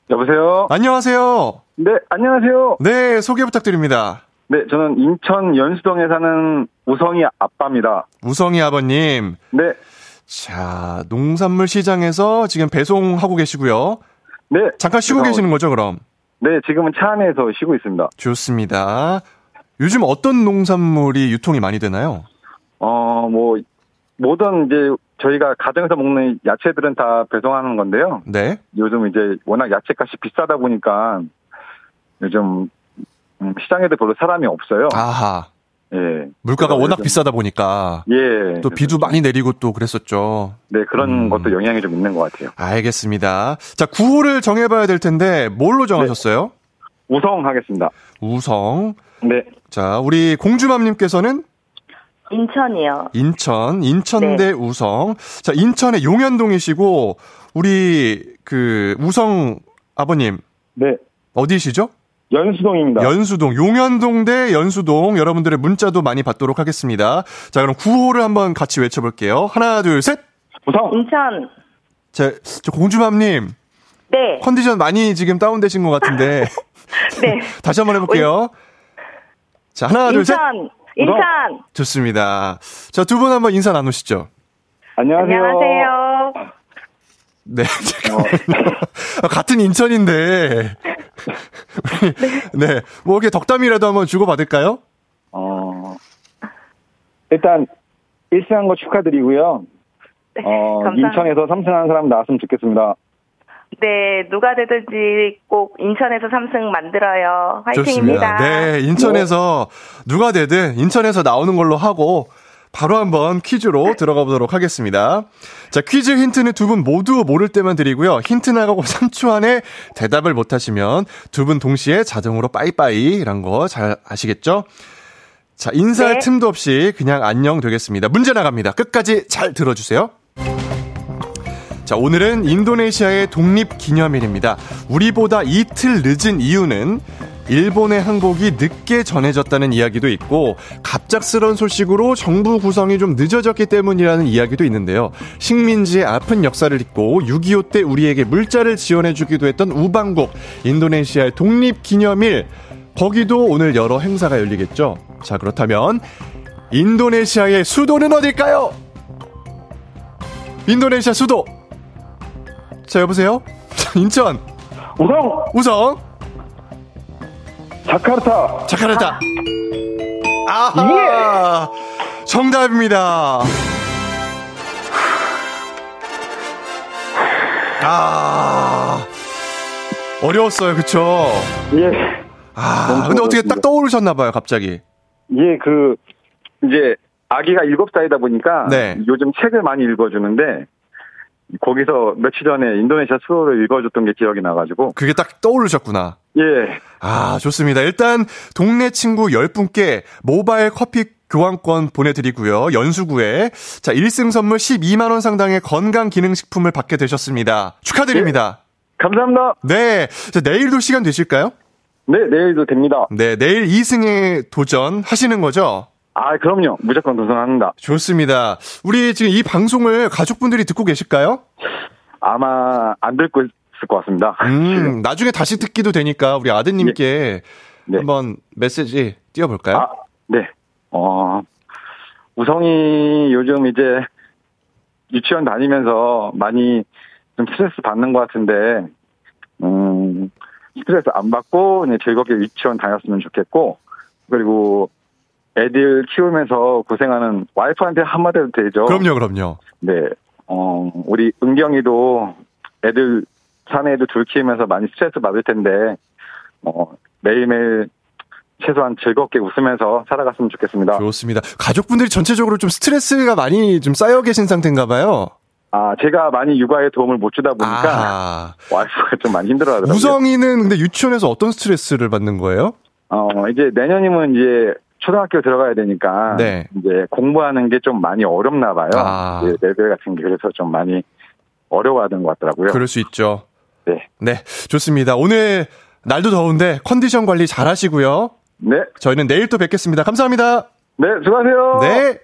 여보세요. 안녕하세요. 네, 안녕하세요. 네, 소개 부탁드립니다. 네, 저는 인천 연수동에 사는 우성이 아빠입니다. 우성이 아버님. 네. 자, 농산물 시장에서 지금 배송하고 계시고요. 네. 잠깐 쉬고 그래서, 계시는 거죠, 그럼? 네, 지금은 차 안에서 쉬고 있습니다. 좋습니다. 요즘 어떤 농산물이 유통이 많이 되나요? 어, 뭐, 모든 이제 저희가 가정에서 먹는 야채들은 다 배송하는 건데요. 네. 요즘 이제 워낙 야채값이 비싸다 보니까 요즘 음, 시장에도 별로 사람이 없어요. 아하. 예. 물가가 워낙 좀, 비싸다 보니까. 예. 또 비도 많이 내리고 또 그랬었죠. 네, 그런 음. 것도 영향이 좀 있는 것 같아요. 알겠습니다. 자, 구호를 정해봐야 될 텐데, 뭘로 정하셨어요? 네. 우성 하겠습니다. 우성. 네. 자, 우리 공주맘님께서는? 인천이요. 인천, 인천 대 네. 우성. 자, 인천의 용현동이시고, 우리 그 우성 아버님. 네. 어디시죠? 연수동입니다. 연수동, 용현동 대 연수동 여러분들의 문자도 많이 받도록 하겠습니다. 자, 그럼 구호를 한번 같이 외쳐볼게요. 하나, 둘, 셋. 우성. 인천. 자, 저 공주맘님. 네. 컨디션 많이 지금 다운되신 것 같은데. 네. 다시 한번 해볼게요. 자, 하나, 둘, 셋. 인천. 좋습니다. 자, 두 분 한번 인사 나누시죠. 안녕하세요. 안녕하세요. 네, 어. 같은 인천인데. 네. 네. 뭐, 이렇게 덕담이라도 한번 주고받을까요? 어, 일단, 1승한 거 축하드리고요. 네, 어, 인천에서 3승한 사람 나왔으면 좋겠습니다. 네, 누가 되든지 꼭 인천에서 3승 만들어요. 화이팅입니다. 좋습니다. 네, 인천에서 누가 되든 인천에서 나오는 걸로 하고 바로 한번 퀴즈로 들어가 보도록 하겠습니다. 자, 퀴즈 힌트는 두 분 모두 모를 때만 드리고요. 힌트 나가고 3초 안에 대답을 못 하시면 두 분 동시에 자동으로 빠이빠이란 거 잘 아시겠죠? 자, 인사할 네. 틈도 없이 그냥 안녕 되겠습니다. 문제 나갑니다. 끝까지 잘 들어주세요. 자, 오늘은 인도네시아의 독립 기념일입니다. 우리보다 이틀 늦은 이유는 일본의 항복이 늦게 전해졌다는 이야기도 있고 갑작스런 소식으로 정부 구성이 좀 늦어졌기 때문이라는 이야기도 있는데요. 식민지의 아픈 역사를 잊고 6.25 때 우리에게 물자를 지원해주기도 했던 우방국 인도네시아의 독립기념일 거기도 오늘 여러 행사가 열리겠죠. 자 그렇다면 인도네시아의 수도는 어딜까요? 인도네시아 수도. 자 여보세요. 인천. 우성. 우성. 자카르타. 자카르타. 아, 예. 정답입니다. 아, 어려웠어요, 그쵸? 예. 아, 근데 어떻게 딱 떠오르셨나봐요, 갑자기. 예, 그, 이제, 아기가 일곱 살이다 보니까, 네. 요즘 책을 많이 읽어주는데, 거기서 며칠 전에 인도네시아 수도를 읽어줬던 게 기억이 나가지고. 그게 딱 떠오르셨구나. 예. 아, 좋습니다. 일단, 동네 친구 10분께 모바일 커피 교환권 보내드리고요. 연수구에. 자, 1승 선물 12만원 상당의 건강기능식품을 받게 되셨습니다. 축하드립니다. 네. 감사합니다. 네. 자, 내일도 시간 되실까요? 네, 내일도 됩니다. 네, 내일 2승에 도전하시는 거죠? 아, 그럼요. 무조건 도전합니다. 좋습니다. 우리 지금 이 방송을 가족분들이 듣고 계실까요? 아마 안 듣고 있을 것 같습니다. 음, 나중에 다시 듣기도 되니까 우리 아드님께 네. 한번 메시지 띄워볼까요? 아, 네. 어, 우성이 요즘 이제 유치원 다니면서 많이 좀 스트레스 받는 것 같은데, 음, 스트레스 안 받고 즐겁게 유치원 다녔으면 좋겠고, 그리고 애들 키우면서 고생하는 와이프한테 한마디 해도 되죠? 그럼요, 그럼요. 네. 어, 우리 은경이도 애들, 사내 애들 둘 키우면서 많이 스트레스 받을 텐데, 어, 매일매일 최소한 즐겁게 웃으면서 살아갔으면 좋겠습니다. 좋습니다. 가족분들이 전체적으로 좀 스트레스가 많이 좀 쌓여 계신 상태인가 봐요. 아, 제가 많이 육아에 도움을 못 주다 보니까 아. 와이프가 좀 많이 힘들어 하더라고요. 우성이는 근데 유치원에서 어떤 스트레스를 받는 거예요? 어, 이제 내년이면 이제 초등학교 들어가야 되니까 네. 이제 공부하는 게 좀 많이 어렵나 봐요. 아. 네, 레벨 같은 게 그래서 좀 많이 어려워하는 것 같더라고요. 그럴 수 있죠. 네. 네, 좋습니다. 오늘 날도 더운데 컨디션 관리 잘 하시고요. 네. 저희는 내일 또 뵙겠습니다. 감사합니다. 네, 수고하세요. 네.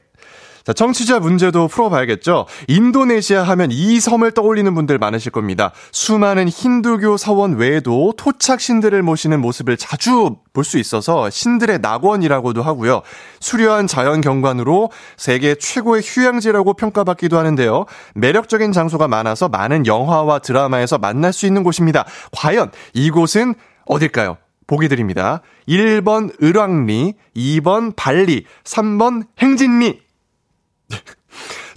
자, 청취자 문제도 풀어봐야겠죠. 인도네시아 하면 이 섬을 떠올리는 분들 많으실 겁니다. 수많은 힌두교 사원 외에도 토착 신들을 모시는 모습을 자주 볼 수 있어서 신들의 낙원이라고도 하고요. 수려한 자연 경관으로 세계 최고의 휴양지라고 평가받기도 하는데요. 매력적인 장소가 많아서 많은 영화와 드라마에서 만날 수 있는 곳입니다. 과연 이곳은 어딜까요? 보기 드립니다. 1번 을왕리, 2번 발리, 3번 행진리.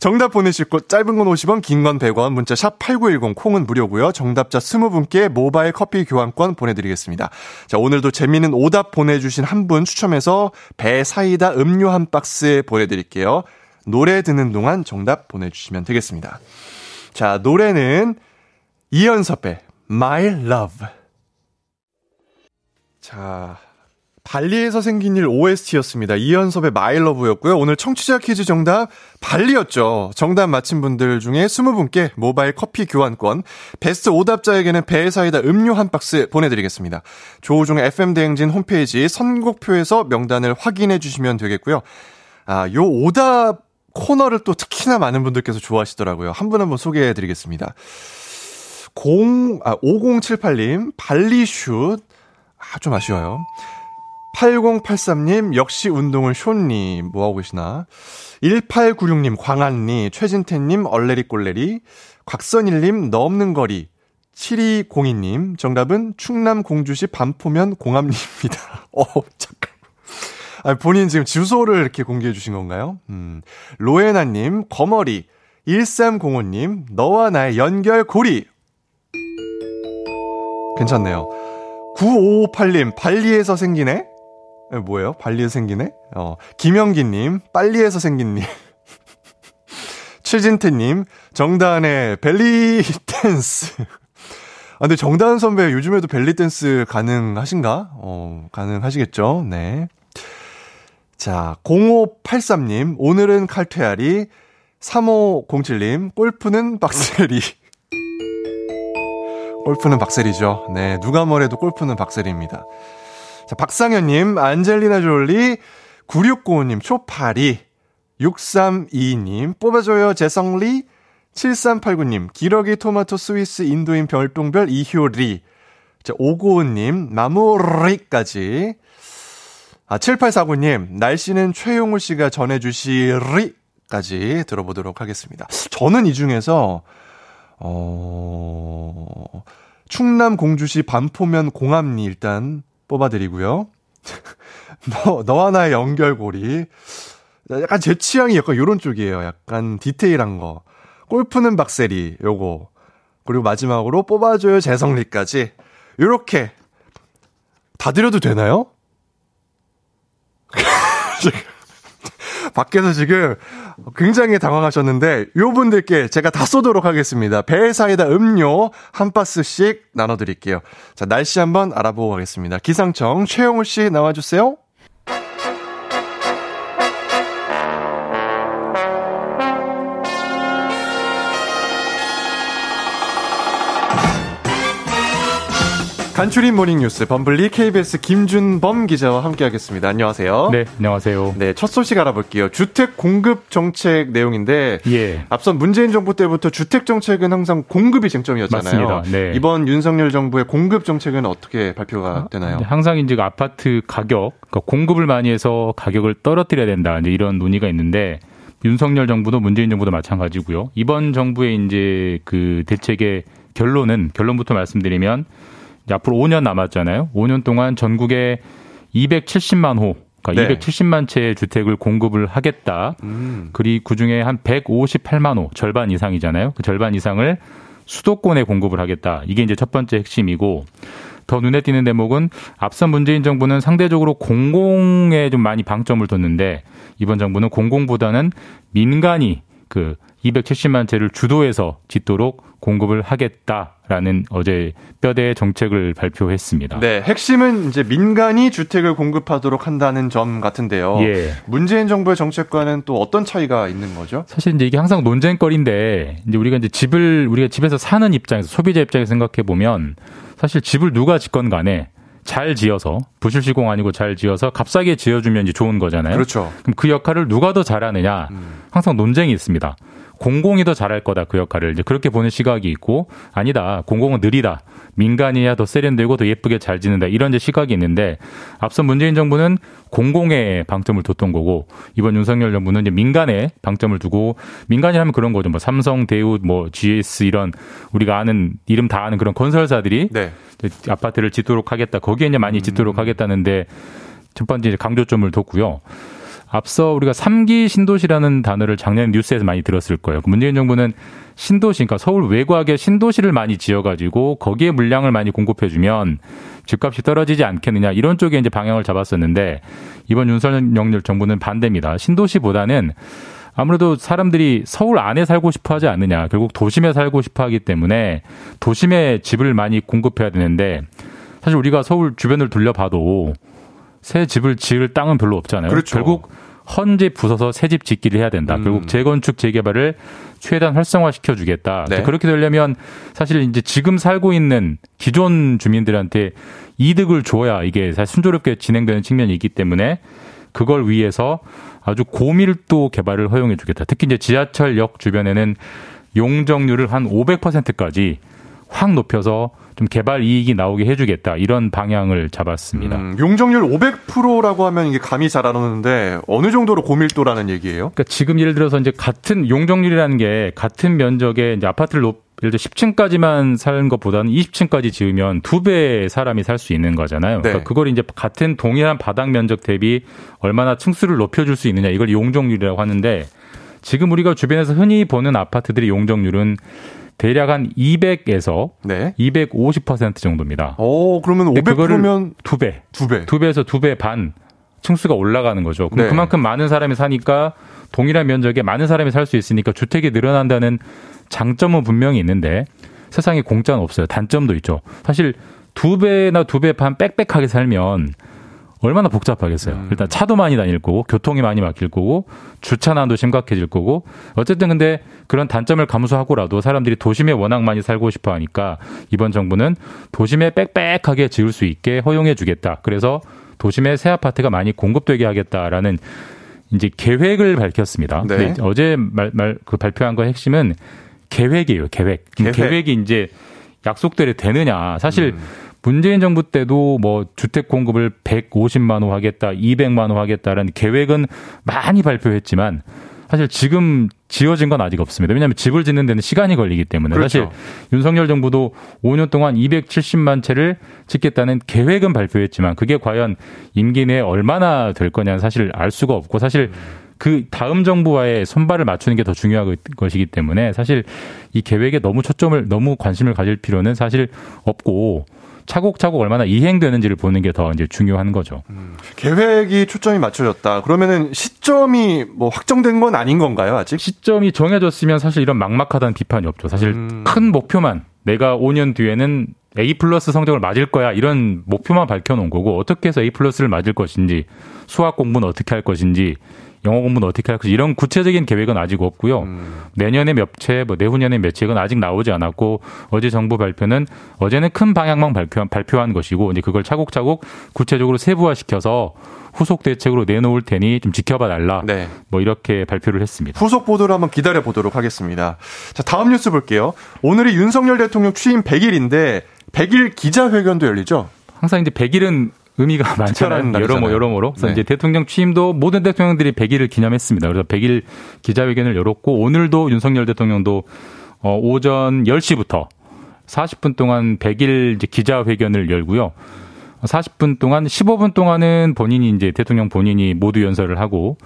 정답 보내실 곳 짧은 건 50원, 긴 건 100원, 문자 샵 8910, 콩은 무료고요. 정답자 20분께 모바일 커피 교환권 보내 드리겠습니다. 자, 오늘도 재미있는 오답 보내 주신 한 분 추첨해서 배 사이다 음료 한 박스 보내 드릴게요. 노래 듣는 동안 정답 보내 주시면 되겠습니다. 자, 노래는 이연섭의 My Love. 자, 발리에서 생긴 일 OST였습니다. 이연섭의 마일러브였고요. 오늘 청취자 퀴즈 정답 발리였죠. 정답 맞힌 분들 중에 20분께 모바일 커피 교환권, 베스트 오답자에게는 배사이다 음료 한 박스 보내드리겠습니다. 조우종의 FM대행진 홈페이지 선곡표에서 명단을 확인해 주시면 되겠고요. 아, 요 오답 코너를 또 특히나 많은 분들께서 좋아하시더라고요. 한 분 한 분 소개해 드리겠습니다. 0, 아, 5078님, 발리슛. 아, 좀 아쉬워요. 8083님, 역시 운동을 쇼니, 뭐하고 계시나. 1896님, 광안리, 최진태님, 얼레리 꼴레리, 곽선일님, 너 없는 거리, 7202님, 정답은 충남 공주시 반포면 공암리입니다. 어, 잠깐. 아, 본인 지금 주소를 이렇게 공개해 주신 건가요? 음. 로에나님, 거머리, 1305님, 너와 나의 연결 고리. 괜찮네요. 9558님, 발리에서 생기네? 뭐예요? 발리에서 생기네? 어, 김영기님, 빨리에서 생긴님. 최진태님, 정다은의 벨리 댄스. 아, 근데 정다은 선배 요즘에도 벨리 댄스 가능하신가? 어, 가능하시겠죠? 네. 자, 0583님, 오늘은 칼퇴아리. 3507님, 골프는 박세리. 골프는 박세리죠. 네, 누가 뭐래도 골프는 박세리입니다. 자, 박상현님, 안젤리나 졸리, 9695님, 초파리, 6322님, 뽑아줘요, 재성리, 7389님, 기러기 토마토 스위스 인도인 별똥별 이효리, 자, 595님, 나무리까지. 아, 7849님, 날씨는 최용우 씨가 전해주시리까지 들어보도록 하겠습니다. 저는 이 중에서, 어, 충남 공주시 반포면 공암리 일단 뽑아드리고요. 너, 너와 나의 연결고리. 약간 제 취향이 약간 요런 쪽이에요. 약간 디테일한 거. 골프는 박세리, 요거. 그리고 마지막으로 뽑아줘요 재성리까지. 요렇게. 다 드려도 되나요? 밖에서 지금 굉장히 당황하셨는데 요 분들께 제가 다 쏘도록 하겠습니다. 배 사이다 음료 한 박스씩 나눠드릴게요. 자 날씨 한번 알아보고 가겠습니다. 기상청 최영우 씨 나와주세요. 간추린 모닝 뉴스 범블리 KBS 김준범 기자와 함께하겠습니다. 안녕하세요. 네, 안녕하세요. 네, 첫 소식 알아볼게요. 주택 공급 정책 내용인데 예. 앞선 문재인 정부 때부터 주택 정책은 항상 공급이 쟁점이었잖아요. 맞습니다. 네. 이번 윤석열 정부의 공급 정책은 어떻게 발표가 되나요? 항상 이제 아파트 가격, 그러니까 공급을 많이 해서 가격을 떨어뜨려야 된다. 이제 이런 논의가 있는데 윤석열 정부도 문재인 정부도 마찬가지고요. 이번 정부의 이제 그 대책의 결론은 결론부터 말씀드리면 앞으로 5년 남았잖아요. 5년 동안 전국에 270만 호 그러니까 네. 270만 채의 주택을 공급을 하겠다. 음. 그리고 그중에 한 158만 호, 절반 이상이잖아요. 그 절반 이상을 수도권에 공급을 하겠다. 이게 이제 첫 번째 핵심이고 더 눈에 띄는 대목은 앞선 문재인 정부는 상대적으로 공공에 좀 많이 방점을 뒀는데 이번 정부는 공공보다는 민간이 그 270만 채를 주도해서 짓도록 공급을 하겠다라는 어제 뼈대 정책을 발표했습니다. 네, 핵심은 이제 민간이 주택을 공급하도록 한다는 점 같은데요. 예. 문재인 정부의 정책과는 또 어떤 차이가 있는 거죠? 사실 이제 이게 항상 논쟁거리인데 이제 우리가 이제 집을 우리가 집에서 사는 입장에서 소비자 입장에서 생각해 보면 사실 집을 누가 짓건 간에 잘 지어서 부실 시공 아니고 잘 지어서 값싸게 지어주면 이제 좋은 거잖아요. 그렇죠. 그럼 그 역할을 누가 더 잘하느냐 음. 항상 논쟁이 있습니다. 공공이 더 잘할 거다 그 역할을 이제 그렇게 보는 시각이 있고 아니다 공공은 느리다 민간이야 더 세련되고 더 예쁘게 잘 짓는다 이런 이제 시각이 있는데 앞서 문재인 정부는 공공에 방점을 뒀던 거고 이번 윤석열 정부는 이제 민간에 방점을 두고 민간이 하면 그런 거죠 뭐 삼성 대우 뭐 GS 이런 우리가 아는 이름 다 아는 그런 건설사들이 네. 아파트를 짓도록 하겠다 거기에 이제 많이 짓도록 음. 하겠다는데 첫 번째 강조점을 뒀고요. 앞서 우리가 3기 신도시라는 단어를 작년 뉴스에서 많이 들었을 거예요. 그 문재인 정부는 신도시, 그러니까 서울 외곽에 신도시를 많이 지어가지고 거기에 물량을 많이 공급해주면 집값이 떨어지지 않겠느냐 이런 쪽에 이제 방향을 잡았었는데 이번 윤석열 정부는 반대입니다. 신도시보다는 아무래도 사람들이 서울 안에 살고 싶어 하지 않느냐. 결국 도심에 살고 싶어 하기 때문에 도심에 집을 많이 공급해야 되는데 사실 우리가 서울 주변을 둘러봐도 새 집을 지을 땅은 별로 없잖아요. 그렇죠. 결국 헌집 부숴서 새 집 짓기를 해야 된다. 음. 결국 재건축 재개발을 최대한 활성화시켜 주겠다. 네. 그렇게 되려면 사실 이제 지금 살고 있는 기존 주민들한테 이득을 줘야 이게 사실 순조롭게 진행되는 측면이 있기 때문에 그걸 위해서 아주 고밀도 개발을 허용해 주겠다. 특히 이제 지하철역 주변에는 용적률을 한 500%까지 확 높여서 좀 개발 이익이 나오게 해주겠다 이런 방향을 잡았습니다. 음, 용적률 500%라고 하면 이게 감이 잘 안 오는데 어느 정도로 고밀도라는 얘기예요? 그러니까 지금 예를 들어서 이제 같은 용적률이라는 게 같은 면적의 이제 아파트를 높 예를 들어 10층까지만 사는 것보다는 20층까지 지으면 두배 사람이 살 수 있는 거잖아요. 네. 그러니까 그걸 이제 같은 동일한 바닥 면적 대비 얼마나 층수를 높여줄 수 있느냐 이걸 용적률이라고 하는데 지금 우리가 주변에서 흔히 보는 아파트들의 용적률은 대략 한 200에서 네. 250% 정도입니다. 오, 그러면 500%면 두 배. 두 배. 두 배에서 두 배 반 층수가 올라가는 거죠. 그럼 네. 그만큼 많은 사람이 사니까 동일한 면적에 많은 사람이 살 수 있으니까 주택이 늘어난다는 장점은 분명히 있는데 세상에 공짜는 없어요. 단점도 있죠. 사실 두 배나 두 배 반 빽빽하게 살면 얼마나 복잡하겠어요. 음. 일단 차도 많이 다닐 거고 교통이 많이 막힐 거고 주차 난도 심각해질 거고 어쨌든 근데 그런 단점을 감수하고라도 사람들이 도심에 워낙 많이 살고 싶어 하니까 이번 정부는 도심에 빽빽하게 지을 수 있게 허용해 주겠다. 그래서 도심에 새 아파트가 많이 공급되게 하겠다라는 이제 계획을 밝혔습니다. 네. 어제 말, 말, 그 발표한 거 핵심은 계획이에요, 계획. 계획. 계획이 이제 약속대로 되느냐. 사실 음. 문재인 정부 때도 뭐 주택 공급을 150만 호 하겠다, 200만 호 하겠다라는 계획은 많이 발표했지만 사실 지금 지어진 건 아직 없습니다. 왜냐하면 집을 짓는 데는 시간이 걸리기 때문에 그렇죠. 사실 윤석열 정부도 5년 동안 270만 채를 짓겠다는 계획은 발표했지만 그게 과연 임기 내에 얼마나 될 거냐는 사실 알 수가 없고 사실 그 다음 정부와의 손발을 맞추는 게 더 중요한 것이기 때문에 사실 이 계획에 너무 초점을 너무 관심을 가질 필요는 사실 없고 차곡차곡 얼마나 이행되는지를 보는 게 더 이제 중요한 거죠. 음, 계획이 초점이 맞춰졌다. 그러면은 시점이 뭐 확정된 건 아닌 건가요, 아직? 시점이 정해졌으면 사실 이런 막막하다는 비판이 없죠. 사실 음. 큰 목표만 내가 5년 뒤에는 A 플러스 성적을 맞을 거야 이런 목표만 밝혀놓은 거고 어떻게 해서 A 플러스를 맞을 것인지 수학 공부는 어떻게 할 것인지 영어 공부는 어떻게 할 것인지 이런 구체적인 계획은 아직 없고요. 음. 내년에 몇 채, 뭐 내후년에 몇 채는 아직 나오지 않았고 어제 정부 발표는 어제는 큰 방향만 발표, 발표한 것이고 이제 그걸 차곡차곡 구체적으로 세부화시켜서 후속 대책으로 내놓을 테니 좀 지켜봐 달라. 네. 뭐 이렇게 발표를 했습니다. 후속 보도를 한번 기다려 보도록 하겠습니다. 자, 다음 뉴스 볼게요. 오늘이 윤석열 대통령 취임 100일인데 100일 기자회견도 열리죠? 항상 이제 100일은 의미가 많잖아요. 여러모 여러모로. 그래서 네. 이제 대통령 취임도 모든 대통령들이 100일을 기념했습니다. 그래서 100일 기자회견을 열었고 오늘도 윤석열 대통령도 어 오전 10시부터 40분 동안 100일 이제 기자회견을 열고요. 40분 동안 15분 동안은 본인이 이제 대통령 본인이 모두 연설을 하고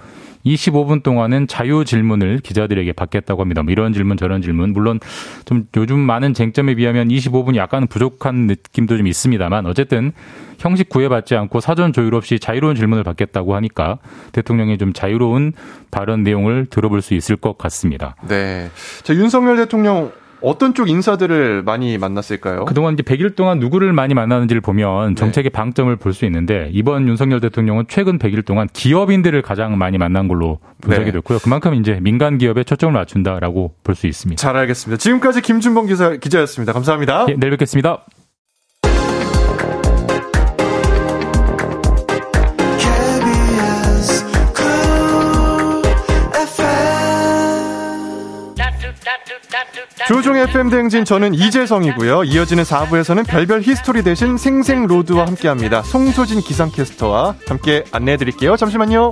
25분 동안은 자유 질문을 기자들에게 받겠다고 합니다. 뭐 이런 질문 저런 질문 물론 좀 요즘 많은 쟁점에 비하면 25분이 약간 부족한 느낌도 좀 있습니다만 어쨌든 형식 구애받지 않고 사전 조율 없이 자유로운 질문을 받겠다고 하니까 대통령의 좀 자유로운 발언 내용을 들어볼 수 있을 것 같습니다. 네. 자, 윤석열 대통령 어떤 쪽 인사들을 많이 만났을까요? 그동안 이제 100일 동안 누구를 많이 만나는지를 보면 네. 정책의 네. 방점을 볼 수 있는데 이번 윤석열 대통령은 최근 100일 동안 기업인들을 가장 많이 만난 걸로 분석이 네. 됐고요. 그만큼 이제 민간 기업에 초점을 맞춘다라고 볼 수 있습니다. 잘 알겠습니다. 지금까지 김준범 기자, 기자였습니다. 감사합니다. 예, 내일 뵙겠습니다. 조우종 FM 대행진 저는 이재성이고요. 이어지는 4부에서는 별별 히스토리 대신 생생로드와 함께합니다. 송소진 기상캐스터와 함께 안내해드릴게요. 잠시만요.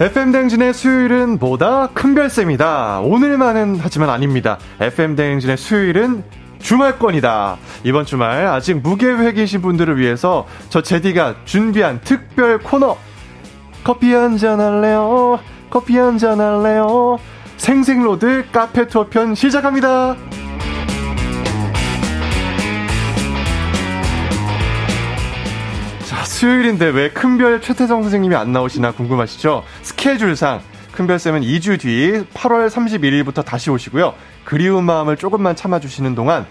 FM 댕진의 수요일은 보다 큰별쌤이다. 오늘만은 하지만 아닙니다. FM 댕진의 수요일은 주말권이다. 이번 주말 아직 무계획이신 분들을 위해서 저 제디가 준비한 특별 코너. 커피 한 잔 할래요? 커피 한 잔 할래요? 생생로드 카페 투어 편 시작합니다. 수요일인데 왜 큰별 최태성 선생님이 안 나오시나 궁금하시죠? 스케줄상 큰별쌤은 2주 뒤 8월 31일부터 다시 오시고요. 그리운 마음을 조금만 참아주시는 동안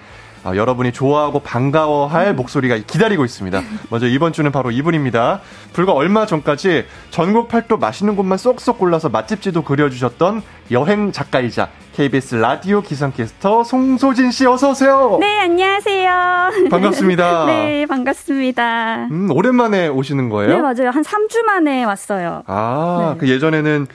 아, 여러분이 좋아하고 반가워할 목소리가 기다리고 있습니다. 먼저 이번 주는 바로 이분입니다. 불과 얼마 전까지 전국 팔도 맛있는 곳만 쏙쏙 골라서 맛집지도 그려주셨던 여행 작가이자 KBS 라디오 기상캐스터 송소진 씨 어서 오세요. 네, 안녕하세요. 반갑습니다. 네, 반갑습니다. 음, 오랜만에 오시는 거예요? 네, 맞아요. 한 3주 만에 왔어요. 아, 네. 그 예전에는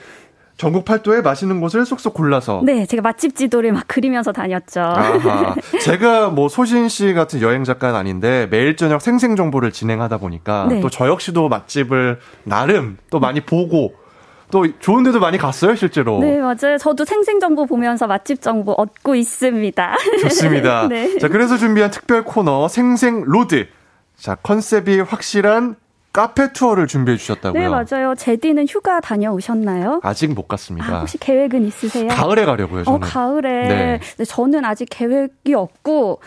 전국 팔도에 맛있는 곳을 쏙쏙 골라서. 네, 제가 맛집 지도를 막 그리면서 다녔죠. 아하. 제가 뭐 소신 씨 같은 여행 작가는 아닌데 매일 저녁 생생 정보를 진행하다 보니까 네. 또 저 역시도 맛집을 나름 또 많이 보고 또 좋은 데도 많이 갔어요, 실제로. 네, 맞아요. 저도 생생 정보 보면서 맛집 정보 얻고 있습니다. 좋습니다. 네. 자, 그래서 준비한 특별 코너 생생 로드. 자, 컨셉이 확실한 카페 투어를 준비해 주셨다고요? 네, 맞아요. 제디는 휴가 다녀오셨나요? 아직 못 갔습니다. 아, 혹시 계획은 있으세요? 가을에 가려고요, 저는. 어, 가을에. 네. 네, 저는 아직 계획이 없고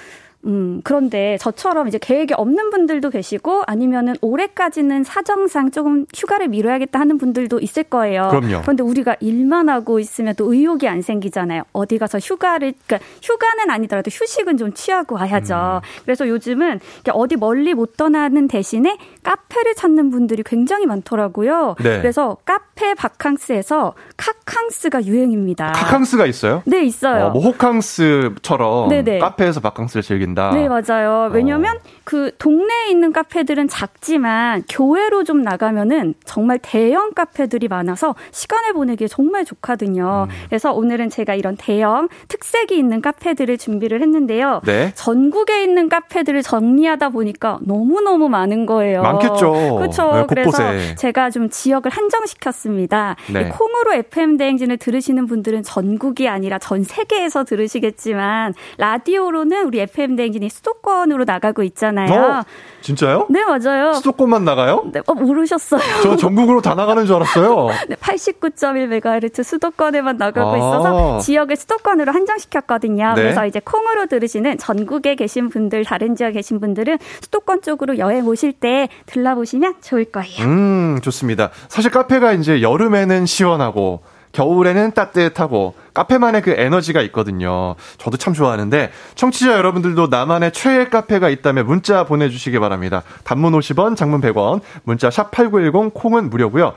음, 그런데 저처럼 이제 계획이 없는 분들도 계시고 아니면은 올해까지는 사정상 조금 휴가를 미뤄야겠다 하는 분들도 있을 거예요. 그럼요. 그런데 우리가 일만 하고 있으면 또 의욕이 안 생기잖아요. 어디 가서 휴가를, 그러니까 휴가는 아니더라도 휴식은 좀 취하고 와야죠. 음. 그래서 요즘은 어디 멀리 못 떠나는 대신에 카페를 찾는 분들이 굉장히 많더라고요. 네. 그래서 카페 바캉스에서 카캉스가 유행입니다. 카캉스가 있어요? 네, 있어요. 어, 뭐 호캉스처럼 네네. 카페에서 바캉스를 즐긴다. 네, 맞아요. 왜냐면 어. 그 동네에 있는 카페들은 작지만 교외로 좀 나가면은 정말 대형 카페들이 많아서 시간을 보내기에 정말 좋거든요. 음. 그래서 오늘은 제가 이런 대형 특색이 있는 카페들을 준비를 했는데요. 네. 전국에 있는 카페들을 정리하다 보니까 너무너무 많은 거예요. 많겠죠. 그렇죠. 네, 그래서 제가 좀 지역을 한정시켰습니다. 네. 콩으로 FM 대행진을 들으시는 분들은 전국이 아니라 전 세계에서 들으시겠지만 라디오로는 우리 FM 대행진이 수도권으로 나가고 있잖아요. 어? 진짜요? 네, 맞아요. 수도권만 나가요? 네, 어, 모르셨어요. 저 전국으로 다 나가는 줄 알았어요. 네, 89.1MHz 수도권에만 나가고 아~ 있어서 지역을 수도권으로 한정시켰거든요. 네. 그래서 이제 콩으로 들으시는 전국에 계신 분들, 다른 지역에 계신 분들은 수도권 쪽으로 여행 오실 때 들러보시면 좋을 거예요. 음, 좋습니다. 사실 카페가 이제 여름에는 시원하고 겨울에는 따뜻하고 카페만의 그 에너지가 있거든요. 저도 참 좋아하는데 청취자 여러분들도 나만의 최애 카페가 있다면 문자 보내주시기 바랍니다. 단문 50원, 장문 100원, 문자 샵 #8910 콩은 무료고요.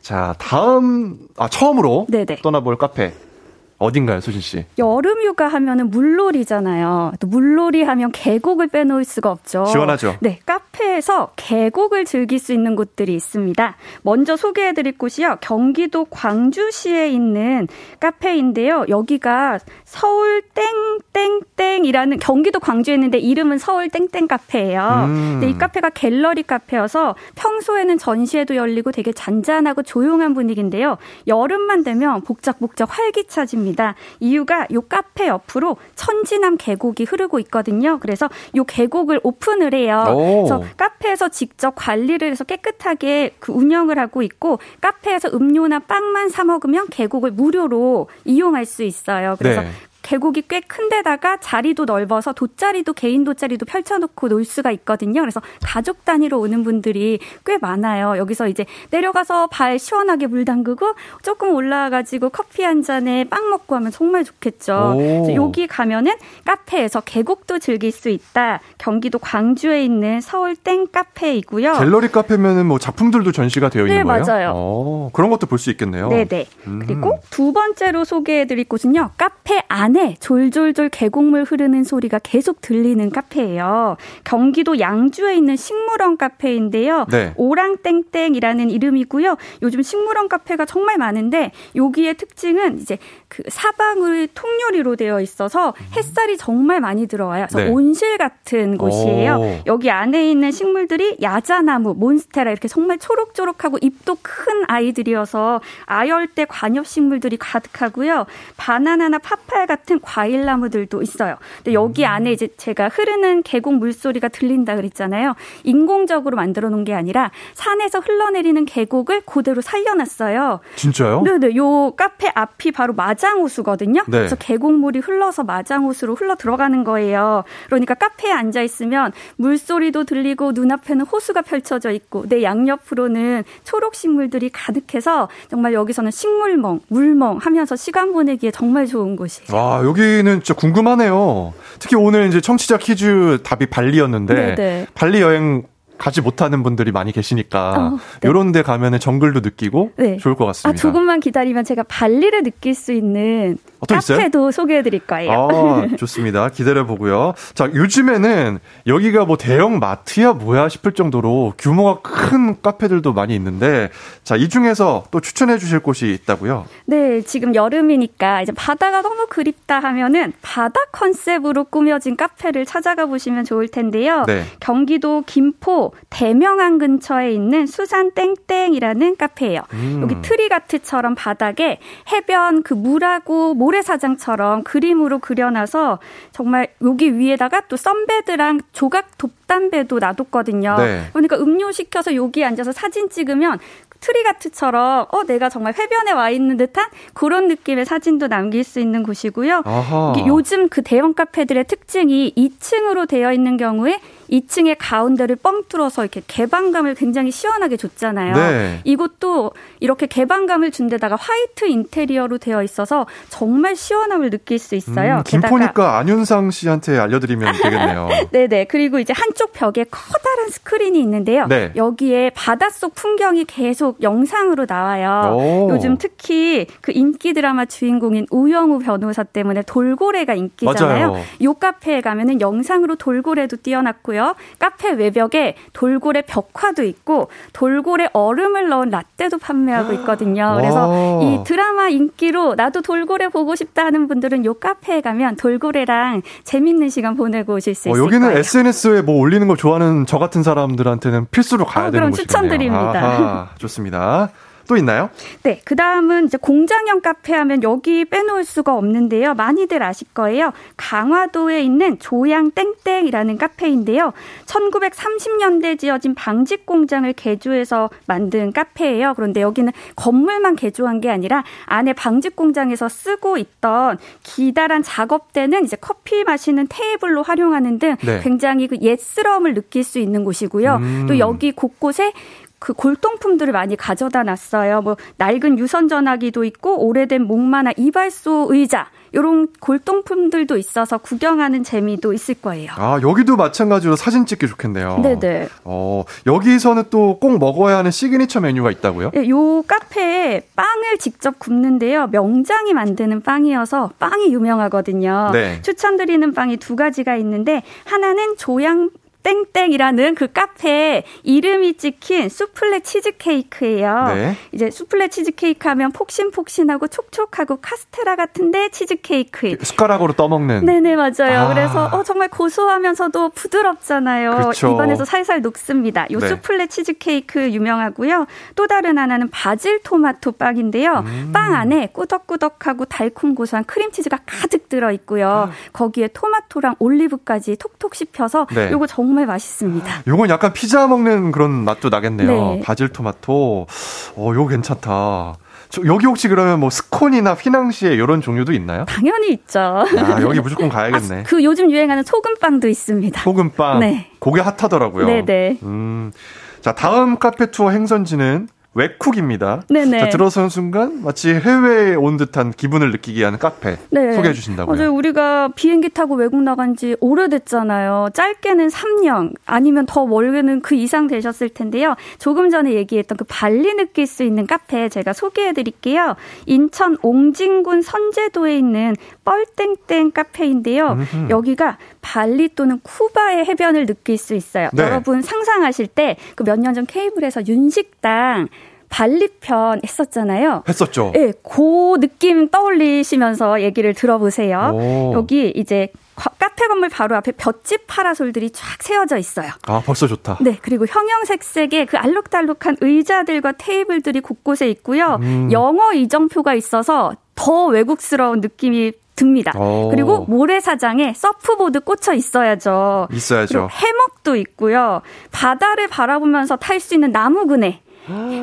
자 다음 아 처음으로 네네. 떠나볼 카페 어딘가요, 수진 씨? 여름 휴가 하면은 물놀이잖아요. 또 물놀이 하면 계곡을 빼놓을 수가 없죠. 시원하죠. 네, 카페에서 계곡을 즐길 수 있는 곳들이 있습니다. 먼저 소개해드릴 곳이요, 경기도 광주시에 있는 카페인데요. 여기가 서울 땡땡땡이라는 경기도 광주에 있는데 이름은 서울 땡땡 카페예요. 음. 이 카페가 갤러리 카페여서 평소에는 전시회도 열리고 되게 잔잔하고 조용한 분위기인데요. 여름만 되면 복작복작 활기차집니다. 이유가 요 카페 옆으로 천지남 계곡이 흐르고 있거든요. 그래서 요 계곡을 오픈을 해요. 오. 그래서 카페에서 직접 관리를 해서 깨끗하게 그 운영을 하고 있고 카페에서 음료나 빵만 사 먹으면 계곡을 무료로 이용할 수 있어요. 그래서 네. 계곡이 꽤 큰데다가 자리도 넓어서 돗자리도 개인 돗자리도 펼쳐놓고 놀 수가 있거든요. 그래서 가족 단위로 오는 분들이 꽤 많아요. 여기서 이제 내려가서 발 시원하게 물 담그고 조금 올라와가지고 커피 한 잔에 빵 먹고 하면 정말 좋겠죠. 여기 가면은 카페에서 계곡도 즐길 수 있다. 경기도 광주에 있는 서울 땡 카페이고요. 갤러리 카페면은 뭐 작품들도 전시가 되어 있는 네, 거예요? 네, 맞아요. 오, 그런 것도 볼 수 있겠네요. 네네. 음. 그리고 두 번째로 소개해드릴 곳은요. 카페 안 안에 졸졸졸 계곡물 흐르는 소리가 계속 들리는 카페예요. 경기도 양주에 있는 식물원 카페인데요. 네. 오랑땡땡이라는 이름이고요. 요즘 식물원 카페가 정말 많은데 여기의 특징은 이제 그 사방을 통유리로 되어 있어서 햇살이 정말 많이 들어와요. 그래서 네. 온실 같은 곳이에요. 오. 여기 안에 있는 식물들이 야자나무, 몬스테라 이렇게 정말 초록초록하고 잎도 큰 아이들이어서 아열대 관엽 식물들이 가득하고요. 바나나나 파파야 같은 과일 나무들도 있어요. 근데 여기 음. 안에 이제 제가 흐르는 계곡 물소리가 들린다 그랬잖아요. 인공적으로 만들어 놓은 게 아니라 산에서 흘러내리는 계곡을 그대로 살려놨어요. 진짜요? 네네. 요 카페 앞이 바로 맞아 마장호수거든요. 네. 그래서 계곡물이 흘러서 마장호수로 흘러 들어가는 거예요. 그러니까 카페에 앉아 있으면 물소리도 들리고 눈앞에는 호수가 펼쳐져 있고 내 양옆으로는 초록 식물들이 가득해서 정말 여기서는 식물멍, 물멍 하면서 시간 보내기에 정말 좋은 곳이에요. 와, 여기는 진짜 궁금하네요. 특히 오늘 이제 청취자 퀴즈 답이 발리였는데 네네. 네. 발리 여행 가지 못하는 분들이 많이 계시니까 어, 네. 요런 데 가면은 정글도 느끼고 네. 좋을 것 같습니다. 아, 조금만 기다리면 제가 발리를 느낄 수 있는 어, 카페도 소개해 드릴 거예요. 아, 좋습니다. 기다려 보고요. 자, 요즘에는 여기가 뭐 대형 마트야 뭐야 싶을 정도로 규모가 큰 카페들도 많이 있는데 자, 이 중에서 또 추천해 주실 곳이 있다고요? 네, 지금 여름이니까 이제 바다가 너무 그립다 하면은 바다 컨셉으로 꾸며진 카페를 찾아가 보시면 좋을 텐데요. 네. 경기도 김포 대명항 근처에 있는 수산 땡땡이라는 카페예요. 음. 여기 트리가트처럼 바닥에 해변 그 물하고 모래 사장처럼 그림으로 그려놔서 정말 여기 위에다가 또 썬베드랑 조각 돛담배도 놔뒀거든요. 네. 그러니까 음료 시켜서 여기 앉아서 사진 찍으면 트리가트처럼 어 내가 정말 해변에 와 있는 듯한 그런 느낌의 사진도 남길 수 있는 곳이고요. 요즘 그 대형 카페들의 특징이 2층으로 되어 있는 경우에 2층의 가운데를 뻥 뚫어서 이렇게 개방감을 굉장히 시원하게 줬잖아요. 네. 이곳도 이렇게 개방감을 준 데다가 화이트 인테리어로 되어 있어서 정말 시원함을 느낄 수 있어요. 음, 김포니까 안윤상 씨한테 알려드리면 되겠네요. 네네. 그리고 이제 한쪽 벽에 커다란 스크린이 있는데요. 네. 여기에 바닷속 풍경이 계속 영상으로 나와요. 오. 요즘 특히 그 인기 드라마 주인공인 우영우 변호사 때문에 돌고래가 인기잖아요. 맞아요. 요 카페에 가면은 영상으로 돌고래도 띄어놨고요. 있고요. 카페 외벽에 돌고래 벽화도 있고 돌고래 얼음을 넣은 라떼도 판매하고 있거든요. 그래서 이 드라마 인기로 나도 돌고래 보고 싶다 하는 분들은 요 카페에 가면 돌고래랑 재밌는 시간 보내고 오실 수 어, 있을 여기는 거예요. SNS에 뭐 올리는 걸 좋아하는 저 같은 사람들한테는 필수로 가야 어, 되는 곳이네요. 그럼 추천드립니다. 아하, 좋습니다. 또 있나요? 네, 그 다음은 이제 공장형 카페 하면 여기 빼놓을 수가 없는데요. 많이들 아실 거예요. 강화도에 있는 조양 땡땡이라는 카페인데요. 1930년대 지어진 방직 공장을 개조해서 만든 카페예요. 그런데 여기는 건물만 개조한 게 아니라 안에 방직 공장에서 쓰고 있던 기다란 작업대는 이제 커피 마시는 테이블로 활용하는 등 네. 굉장히 그 옛스러움을 느낄 수 있는 곳이고요. 음. 또 여기 곳곳에 그 골동품들을 많이 가져다 놨어요. 뭐 낡은 유선 전화기도 있고 오래된 목마나 이발소 의자 이런 골동품들도 있어서 구경하는 재미도 있을 거예요. 아 여기도 마찬가지로 사진 찍기 좋겠네요. 네네. 어 여기서는 또 꼭 먹어야 하는 시그니처 메뉴가 있다고요? 네, 요 카페에 빵을 직접 굽는데요. 명장이 만드는 빵이어서 빵이 유명하거든요. 네. 추천드리는 빵이 두 가지가 있는데 하나는 조양 땡땡이라는 그 카페에 이름이 찍힌 수플레 치즈케이크예요. 네. 이제 수플레 치즈케이크 하면 폭신폭신하고 촉촉하고 카스테라 같은데 치즈케이크. 숟가락으로 떠먹는. 네네, 맞아요. 아. 그래서 어, 정말 고소하면서도 부드럽잖아요. 그렇죠. 입안에서 살살 녹습니다. 요 네. 수플레 치즈케이크 유명하고요. 또 다른 하나는 바질 토마토 빵인데요. 음. 빵 안에 꾸덕꾸덕하고 달콤 고소한 크림치즈가 가득 들어 있고요. 음. 거기에 토마토랑 올리브까지 톡톡 씹혀서 네. 요거 정말 정말 맛있습니다. 요건 약간 피자 먹는 그런 맛도 나겠네요. 네. 바질 토마토. 어, 요거 괜찮다. 여기 혹시 그러면 뭐 스콘이나 휘낭시에 이런 종류도 있나요? 당연히 있죠. 아, 여기 무조건 가야겠네. 아, 그 요즘 유행하는 소금빵도 있습니다. 소금빵. 네. 그게 핫하더라고요. 네네. 네. 음. 자, 다음 카페 투어 행선지는 웹쿡입니다. 네네. 자, 들어서는 순간 마치 해외에 온 듯한 기분을 느끼게 하는 카페 네. 소개해 주신다고요. 맞아요. 우리가 비행기 타고 외국 나간 지 오래됐잖아요. 짧게는 3년 아니면 더 멀게는 그 이상 되셨을 텐데요. 조금 전에 얘기했던 그 발리 느낄 수 있는 카페 제가 소개해 드릴게요. 인천 옹진군 선제도에 있는 뻘땡땡 카페인데요. 음흠. 여기가 발리 또는 쿠바의 해변을 느낄 수 있어요. 네. 여러분 상상하실 때 그 몇 년 전 케이블에서 윤식당 발리편 했었잖아요. 했었죠. 네, 그 느낌 떠올리시면서 얘기를 들어보세요. 오. 여기 이제 카페 건물 바로 앞에 볏짚 파라솔들이 쫙 세워져 있어요. 아, 벌써 좋다. 네, 그리고 형형색색의 그 알록달록한 의자들과 테이블들이 곳곳에 있고요. 음. 영어 이정표가 있어서 더 외국스러운 느낌이 듭니다. 오. 그리고 모래사장에 서프보드 꽂혀 있어야죠. 있어야죠. 해먹도 있고요. 바다를 바라보면서 탈 수 있는 나무 그네.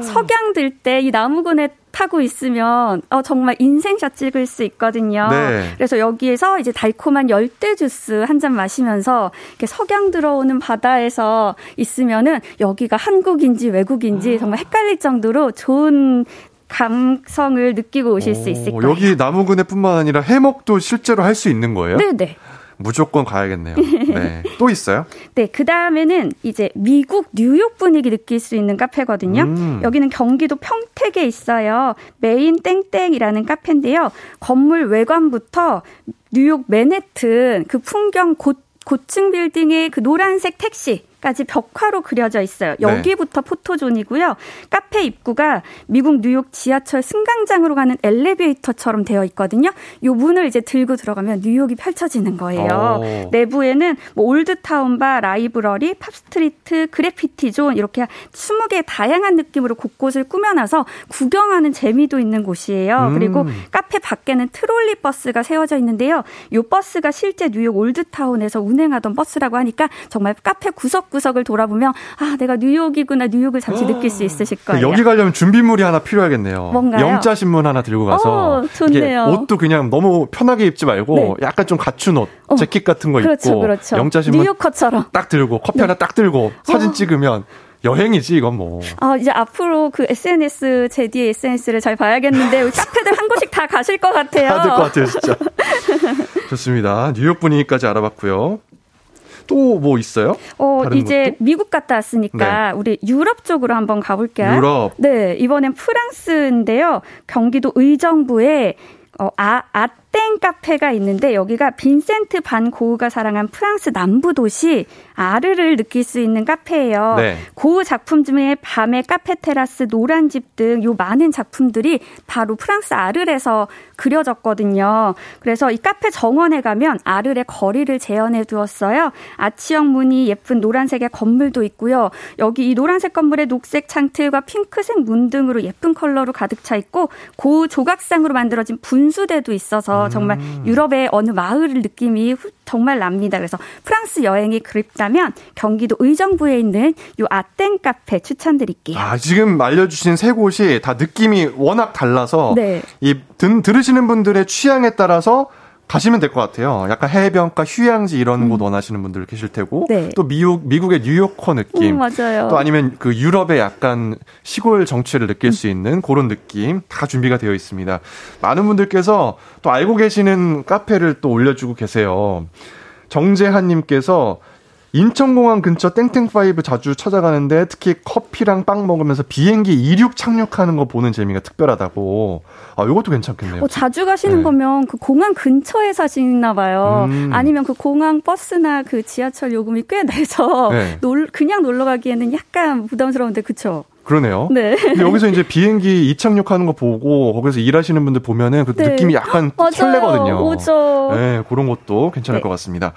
석양 들 때 이 나무근에 타고 있으면 어, 정말 인생샷 찍을 수 있거든요. 네. 그래서 여기에서 이제 달콤한 열대 주스 한 잔 마시면서 이렇게 석양 들어오는 바다에서 있으면은 여기가 한국인지 외국인지 정말 헷갈릴 정도로 좋은 감성을 느끼고 오실 오, 수 있을 거예요. 여기 나무근해뿐만 아니라 해먹도 실제로 할 수 있는 거예요? 네네. 무조건 가야겠네요. 네. 또 있어요? 네, 그 다음에는 이제 미국 뉴욕 분위기 느낄 수 있는 카페거든요. 음. 여기는 경기도 평택에 있어요. 메인 땡땡이라는 카페인데요. 건물 외관부터 뉴욕 맨해튼 그 풍경 고, 고층 빌딩의 그 노란색 택시 까지 벽화로 그려져 있어요. 네. 여기부터 네. 포토존이고요. 카페 입구가 미국 뉴욕 지하철 승강장으로 가는 엘리베이터처럼 되어 있거든요. 요 문을 이제 열고 들어가면 뉴욕이 펼쳐지는 거예요. 오. 내부에는 뭐 Old Town Bar, Library, Pop Street, Graffiti Zone 이렇게 20개 다양한 느낌으로 곳곳을 꾸며놔서 구경하는 재미도 있는 곳이에요. 음. 그리고 카페 밖에는 트롤리 버스가 세워져 있는데요. 요 버스가 실제 뉴욕 old town에서 운행하던 버스라고 하니까 정말 카페 구석 구석구석을 돌아보면 아 내가 뉴욕이구나 뉴욕을 잠시 느낄 수 있으실 거예요. 여기 가려면 준비물이 하나 필요하겠네요. 뭔가요? 영자 신문 하나 들고 가서 오, 좋네요. 옷도 그냥 너무 편하게 입지 말고 네. 약간 좀 갖춘 옷, 어. 재킷 같은 거 그렇죠, 입고 그렇죠. 영자 신문 뉴요커처럼 딱 들고 커피 네. 하나 딱 들고 사진 어. 찍으면 여행이지 이건 뭐. 아 이제 앞으로 그 SNS 제디의 SNS를 잘 봐야겠는데 카페들 한 곳씩 다 가실 것 같아요. 다될 것 같아요 진짜. 좋습니다. 뉴욕 분위기까지 알아봤고요. 또 뭐 있어요? 어, 이제 것도? 미국 갔다 왔으니까 네. 우리 유럽 쪽으로 한번 가볼게요. 유럽. 네, 이번엔 프랑스인데요. 경기도 의정부에 어, 아, 아 땡 카페가 있는데 여기가 빈센트 반 고흐가 사랑한 프랑스 남부 도시 아르를 느낄 수 있는 카페예요. 네. 고흐 작품 중에 밤의 카페 테라스, 노란 집 등 요 많은 작품들이 바로 프랑스 아르에서 그려졌거든요. 그래서 이 카페 정원에 가면 아르의 거리를 재현해 두었어요. 아치형 문이 예쁜 노란색의 건물도 있고요. 여기 이 노란색 건물에 녹색 창틀과 핑크색 문 등으로 예쁜 컬러로 가득 차 있고 고흐 조각상으로 만들어진 분수대도 있어서 정말 음. 유럽의 어느 마을 느낌이 정말 납니다. 그래서 프랑스 여행이 그립다면 경기도 의정부에 있는 요 아땡 카페 추천드릴게요. 아, 지금 알려주신 세 곳이 다 느낌이 워낙 달라서 네. 이 든, 들으시는 분들의 취향에 따라서 가시면 될 것 같아요. 약간 해변가, 휴양지 이런 음. 곳 원하시는 분들 계실 테고 네. 또 미국 미국의 뉴요커 느낌, 음, 맞아요. 또 아니면 그 유럽의 약간 시골 정취를 느낄 음. 수 있는 그런 느낌 다 준비가 되어 있습니다. 많은 분들께서 또 알고 계시는 카페를 또 올려주고 계세요. 정재한님께서 인천공항 근처 땡땡파이브 자주 찾아가는데 특히 커피랑 빵 먹으면서 비행기 이륙 착륙하는 거 보는 재미가 특별하다고. 아, 요것도 괜찮겠네요. 어, 자주 가시는 네. 거면 그 공항 근처에 사시나 봐요. 음. 아니면 그 공항 버스나 그 지하철 요금이 꽤 내서 네. 놀, 그냥 놀러 가기에는 약간 부담스러운데 그쵸? 그러네요. 네. 근데 여기서 이제 비행기 이착륙하는 거 보고 거기서 일하시는 분들 보면은 그 네. 느낌이 약간. 설레거든요. 오죠. 네, 그런 것도 괜찮을 네. 것 같습니다.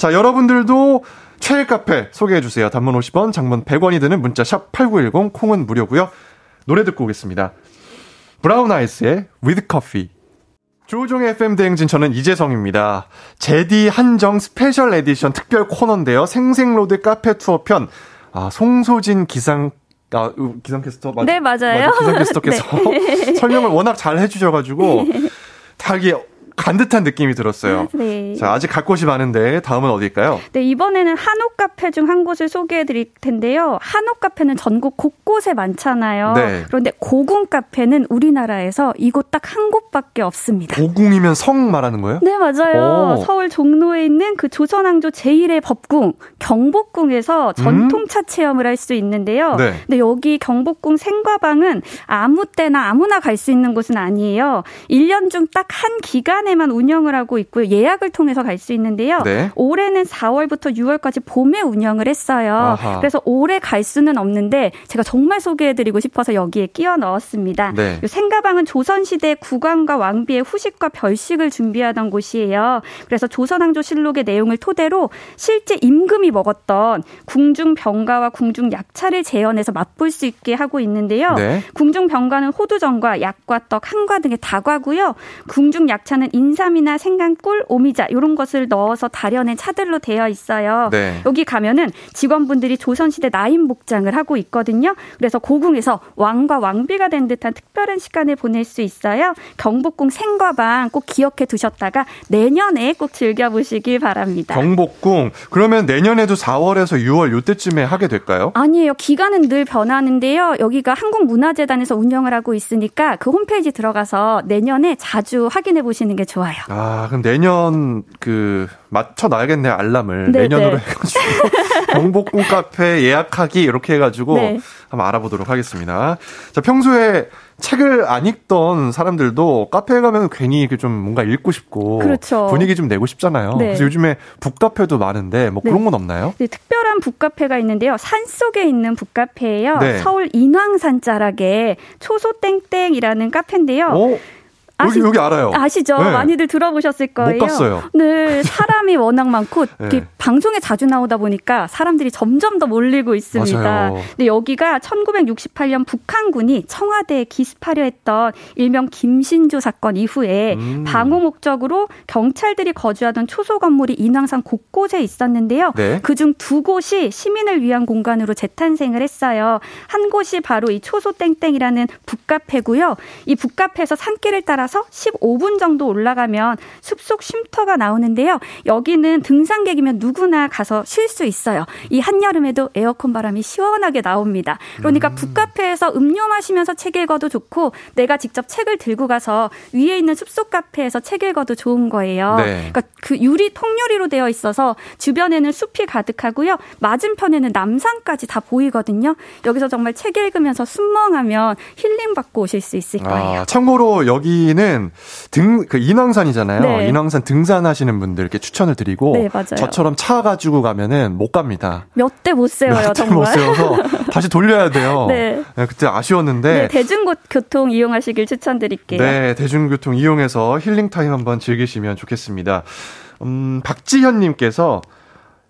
자, 여러분들도 최일 카페 소개해 주세요. 단문 50원, 장문 100원이 드는 문자 샵 8910 콩은 무료고요. 노래 듣고 오겠습니다. 브라운 아이즈의 With Coffee. 조우종의 FM 대행진 저는 이재성입니다. 재디 한정 special edition 특별 코너인데요. 생생로드 카페 투어 편. 아, 송소진 기상 아, 기상캐스터 맞, 네, 맞아요. 맞아, 기상캐스터께서 네. 설명을 워낙 잘 해주셔가지고 다 이게 간 듯한 느낌이 들었어요. 아, 네. 자, 아직 갈 곳이 많은데 다음은 어디일까요? 네, 이번에는 한옥 카페 중 한 곳을 소개해 드릴 텐데요. 한옥 카페는 전국 곳곳에 많잖아요. 네. 그런데 고궁 카페는 우리나라에서 이곳 딱 한 곳밖에 없습니다. 고궁이면 성 말하는 거예요? 네, 맞아요. 오. 서울 종로에 있는 그 조선왕조 제1의 법궁, 경복궁에서 전통차 음? 체험을 할 수 있는데요. 네. 근데 여기 경복궁 생과방은 아무 때나 아무나 갈 수 있는 곳은 아니에요. 1년 중 딱 한 기간에 시간에만 운영을 하고 있고요. 예약을 통해서 갈 수 있는데요. 네. 올해는 4월부터 6월까지 봄에 운영을 했어요. 아하. 그래서 올해 갈 수는 없는데 제가 정말 소개해드리고 싶어서 여기에 끼워 넣었습니다. 네. 생가방은 조선시대 국왕과 왕비의 후식과 별식을 준비하던 곳이에요. 그래서 조선왕조 실록의 내용을 토대로 실제 임금이 먹었던 궁중 병가와 궁중 약차를 재현해서 맛볼 수 있게 하고 있는데요. 네. 궁중 병가는 호두전과 약과 떡, 한과 등의 다과고요. 궁중 약차는 인삼이나 생강 꿀, 오미자 이런 것을 넣어서 다려낸 차들로 되어 있어요. 네. 여기 가면은 직원분들이 조선시대 나인 복장을 하고 있거든요. 그래서 고궁에서 왕과 왕비가 된 듯한 특별한 시간을 보낼 수 있어요. 경복궁 생과방 꼭 기억해 두셨다가 내년에 꼭 즐겨보시길 바랍니다. 경복궁 그러면 내년에도 4월에서 6월 요때쯤에 하게 될까요? 아니에요. 기간은 늘 변하는데요. 여기가 한국문화재단에서 운영을 하고 있으니까 그 홈페이지 들어가서 내년에 자주 확인해 보시는 게게 좋아요. 아, 그럼 내년 그 맞춰 놔야겠네요, 알람을. 네, 내년으로 네. 해가지고. 경복궁 카페 예약하기 이렇게 해 가지고 네. 한번 알아보도록 하겠습니다. 자, 평소에 책을 안 읽던 사람들도 카페에 가면 괜히 이렇게 좀 뭔가 읽고 싶고 그렇죠. 분위기 좀 내고 싶잖아요. 네. 그래서 요즘에 북카페도 많은데 뭐 네. 그런 건 없나요? 네, 특별한 북카페가 있는데요. 산 속에 있는 북카페예요. 네. 서울 인왕산 자락에 초소땡땡이라는 카페인데요. 오? 아시, 여기, 여기 알아요. 아시죠? 네. 많이들 들어보셨을 거예요. 못 갔어요. 네, 사람이 워낙 많고 네. 방송에 자주 나오다 보니까 사람들이 점점 더 몰리고 있습니다. 맞아요. 근데 여기가 1968년 북한군이 청와대에 기습하려 했던 일명 김신조 사건 이후에 음. 방호 목적으로 경찰들이 거주하던 초소 건물이 인왕산 곳곳에 있었는데요. 네. 그중 두 곳이 시민을 위한 공간으로 재탄생을 했어요. 한 곳이 바로 이 초소 땡땡이라는 북카페고요. 이 북카페에서 산길을 따라 올라가서 15분 정도 올라가면 숲속 쉼터가 나오는데요. 여기는 등산객이면 누구나 가서 쉴 수 있어요. 이 한여름에도 에어컨 바람이 시원하게 나옵니다. 그러니까 음. 북카페에서 음료 마시면서 책 읽어도 좋고 내가 직접 책을 들고 가서 위에 있는 숲속 카페에서 책 읽어도 좋은 거예요. 네. 그러니까 그 유리 통유리로 되어 있어서 주변에는 숲이 가득하고요. 맞은편에는 남산까지 다 보이거든요. 여기서 정말 책 읽으면서 순멍하면 힐링 받고 오실 수 있을 거예요. 아, 참고로 여기는 저희는 등, 그 인왕산이잖아요. 네. 인왕산 등산하시는 분들께 추천을 드리고. 네, 저처럼 차 가지고 가면은 못 갑니다. 몇 대 못 세워요, 정말. 못 세워서 다시 돌려야 돼요. 네. 네. 그때 아쉬웠는데. 네, 대중교통 이용하시길 추천드릴게요. 네, 대중교통 이용해서 힐링타임 한번 즐기시면 좋겠습니다. 음, 박지현님께서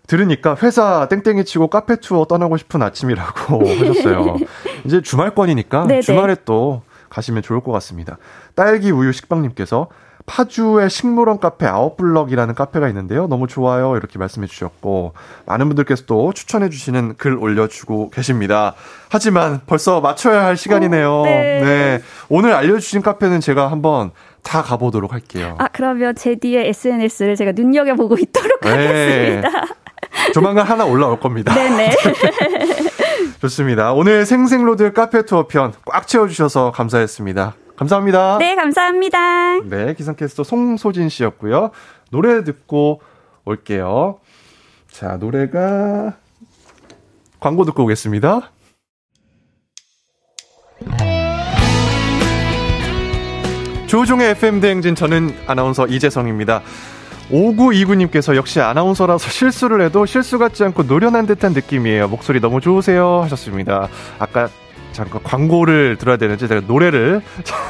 들으니까 회사 땡땡이 치고 카페 투어 떠나고 싶은 아침이라고 하셨어요. 이제 주말권이니까 네네. 주말에 또 가시면 좋을 것 같습니다. 딸기 우유 식빵님께서 파주의 식물원 카페 아웃블럭이라는 카페가 있는데요. 너무 좋아요. 이렇게 말씀해 주셨고, 많은 분들께서 또 추천해 주시는 글 올려주고 계십니다. 하지만 벌써 마쳐야 할 시간이네요. 오, 네. 네. 오늘 알려주신 카페는 제가 한번 다 가보도록 할게요. 아, 그러면 제디의 SNS를 제가 눈여겨보고 있도록 네. 하겠습니다. 조만간 하나 올라올 겁니다. 네네. 좋습니다. 오늘 생생로드 카페 투어 편 꽉 채워주셔서 감사했습니다. 감사합니다. 네, 감사합니다. 네, 기상캐스터 송소진 씨였고요. 노래 듣고 올게요. 자, 노래가 광고 듣고 오겠습니다. 조종의 FM 대행진 저는 아나운서 이재성입니다. 5929님께서 역시 아나운서라서 실수를 해도 실수 같지 않고 노련한 듯한 느낌이에요. 목소리 너무 좋으세요. 하셨습니다. 아까 잠깐 광고를 들어야 되는지 제가 노래를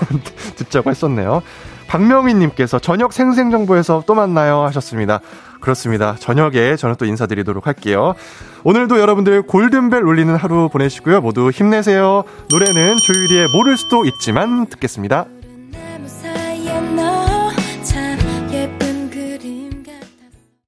듣자고 했었네요. 박명희님께서 저녁 생생정보에서 또 만나요 하셨습니다. 그렇습니다. 저녁에 저는 또 인사드리도록 할게요. 오늘도 여러분들 골든벨 울리는 하루 보내시고요. 모두 힘내세요. 노래는 조유리의 모를 수도 있지만 듣겠습니다.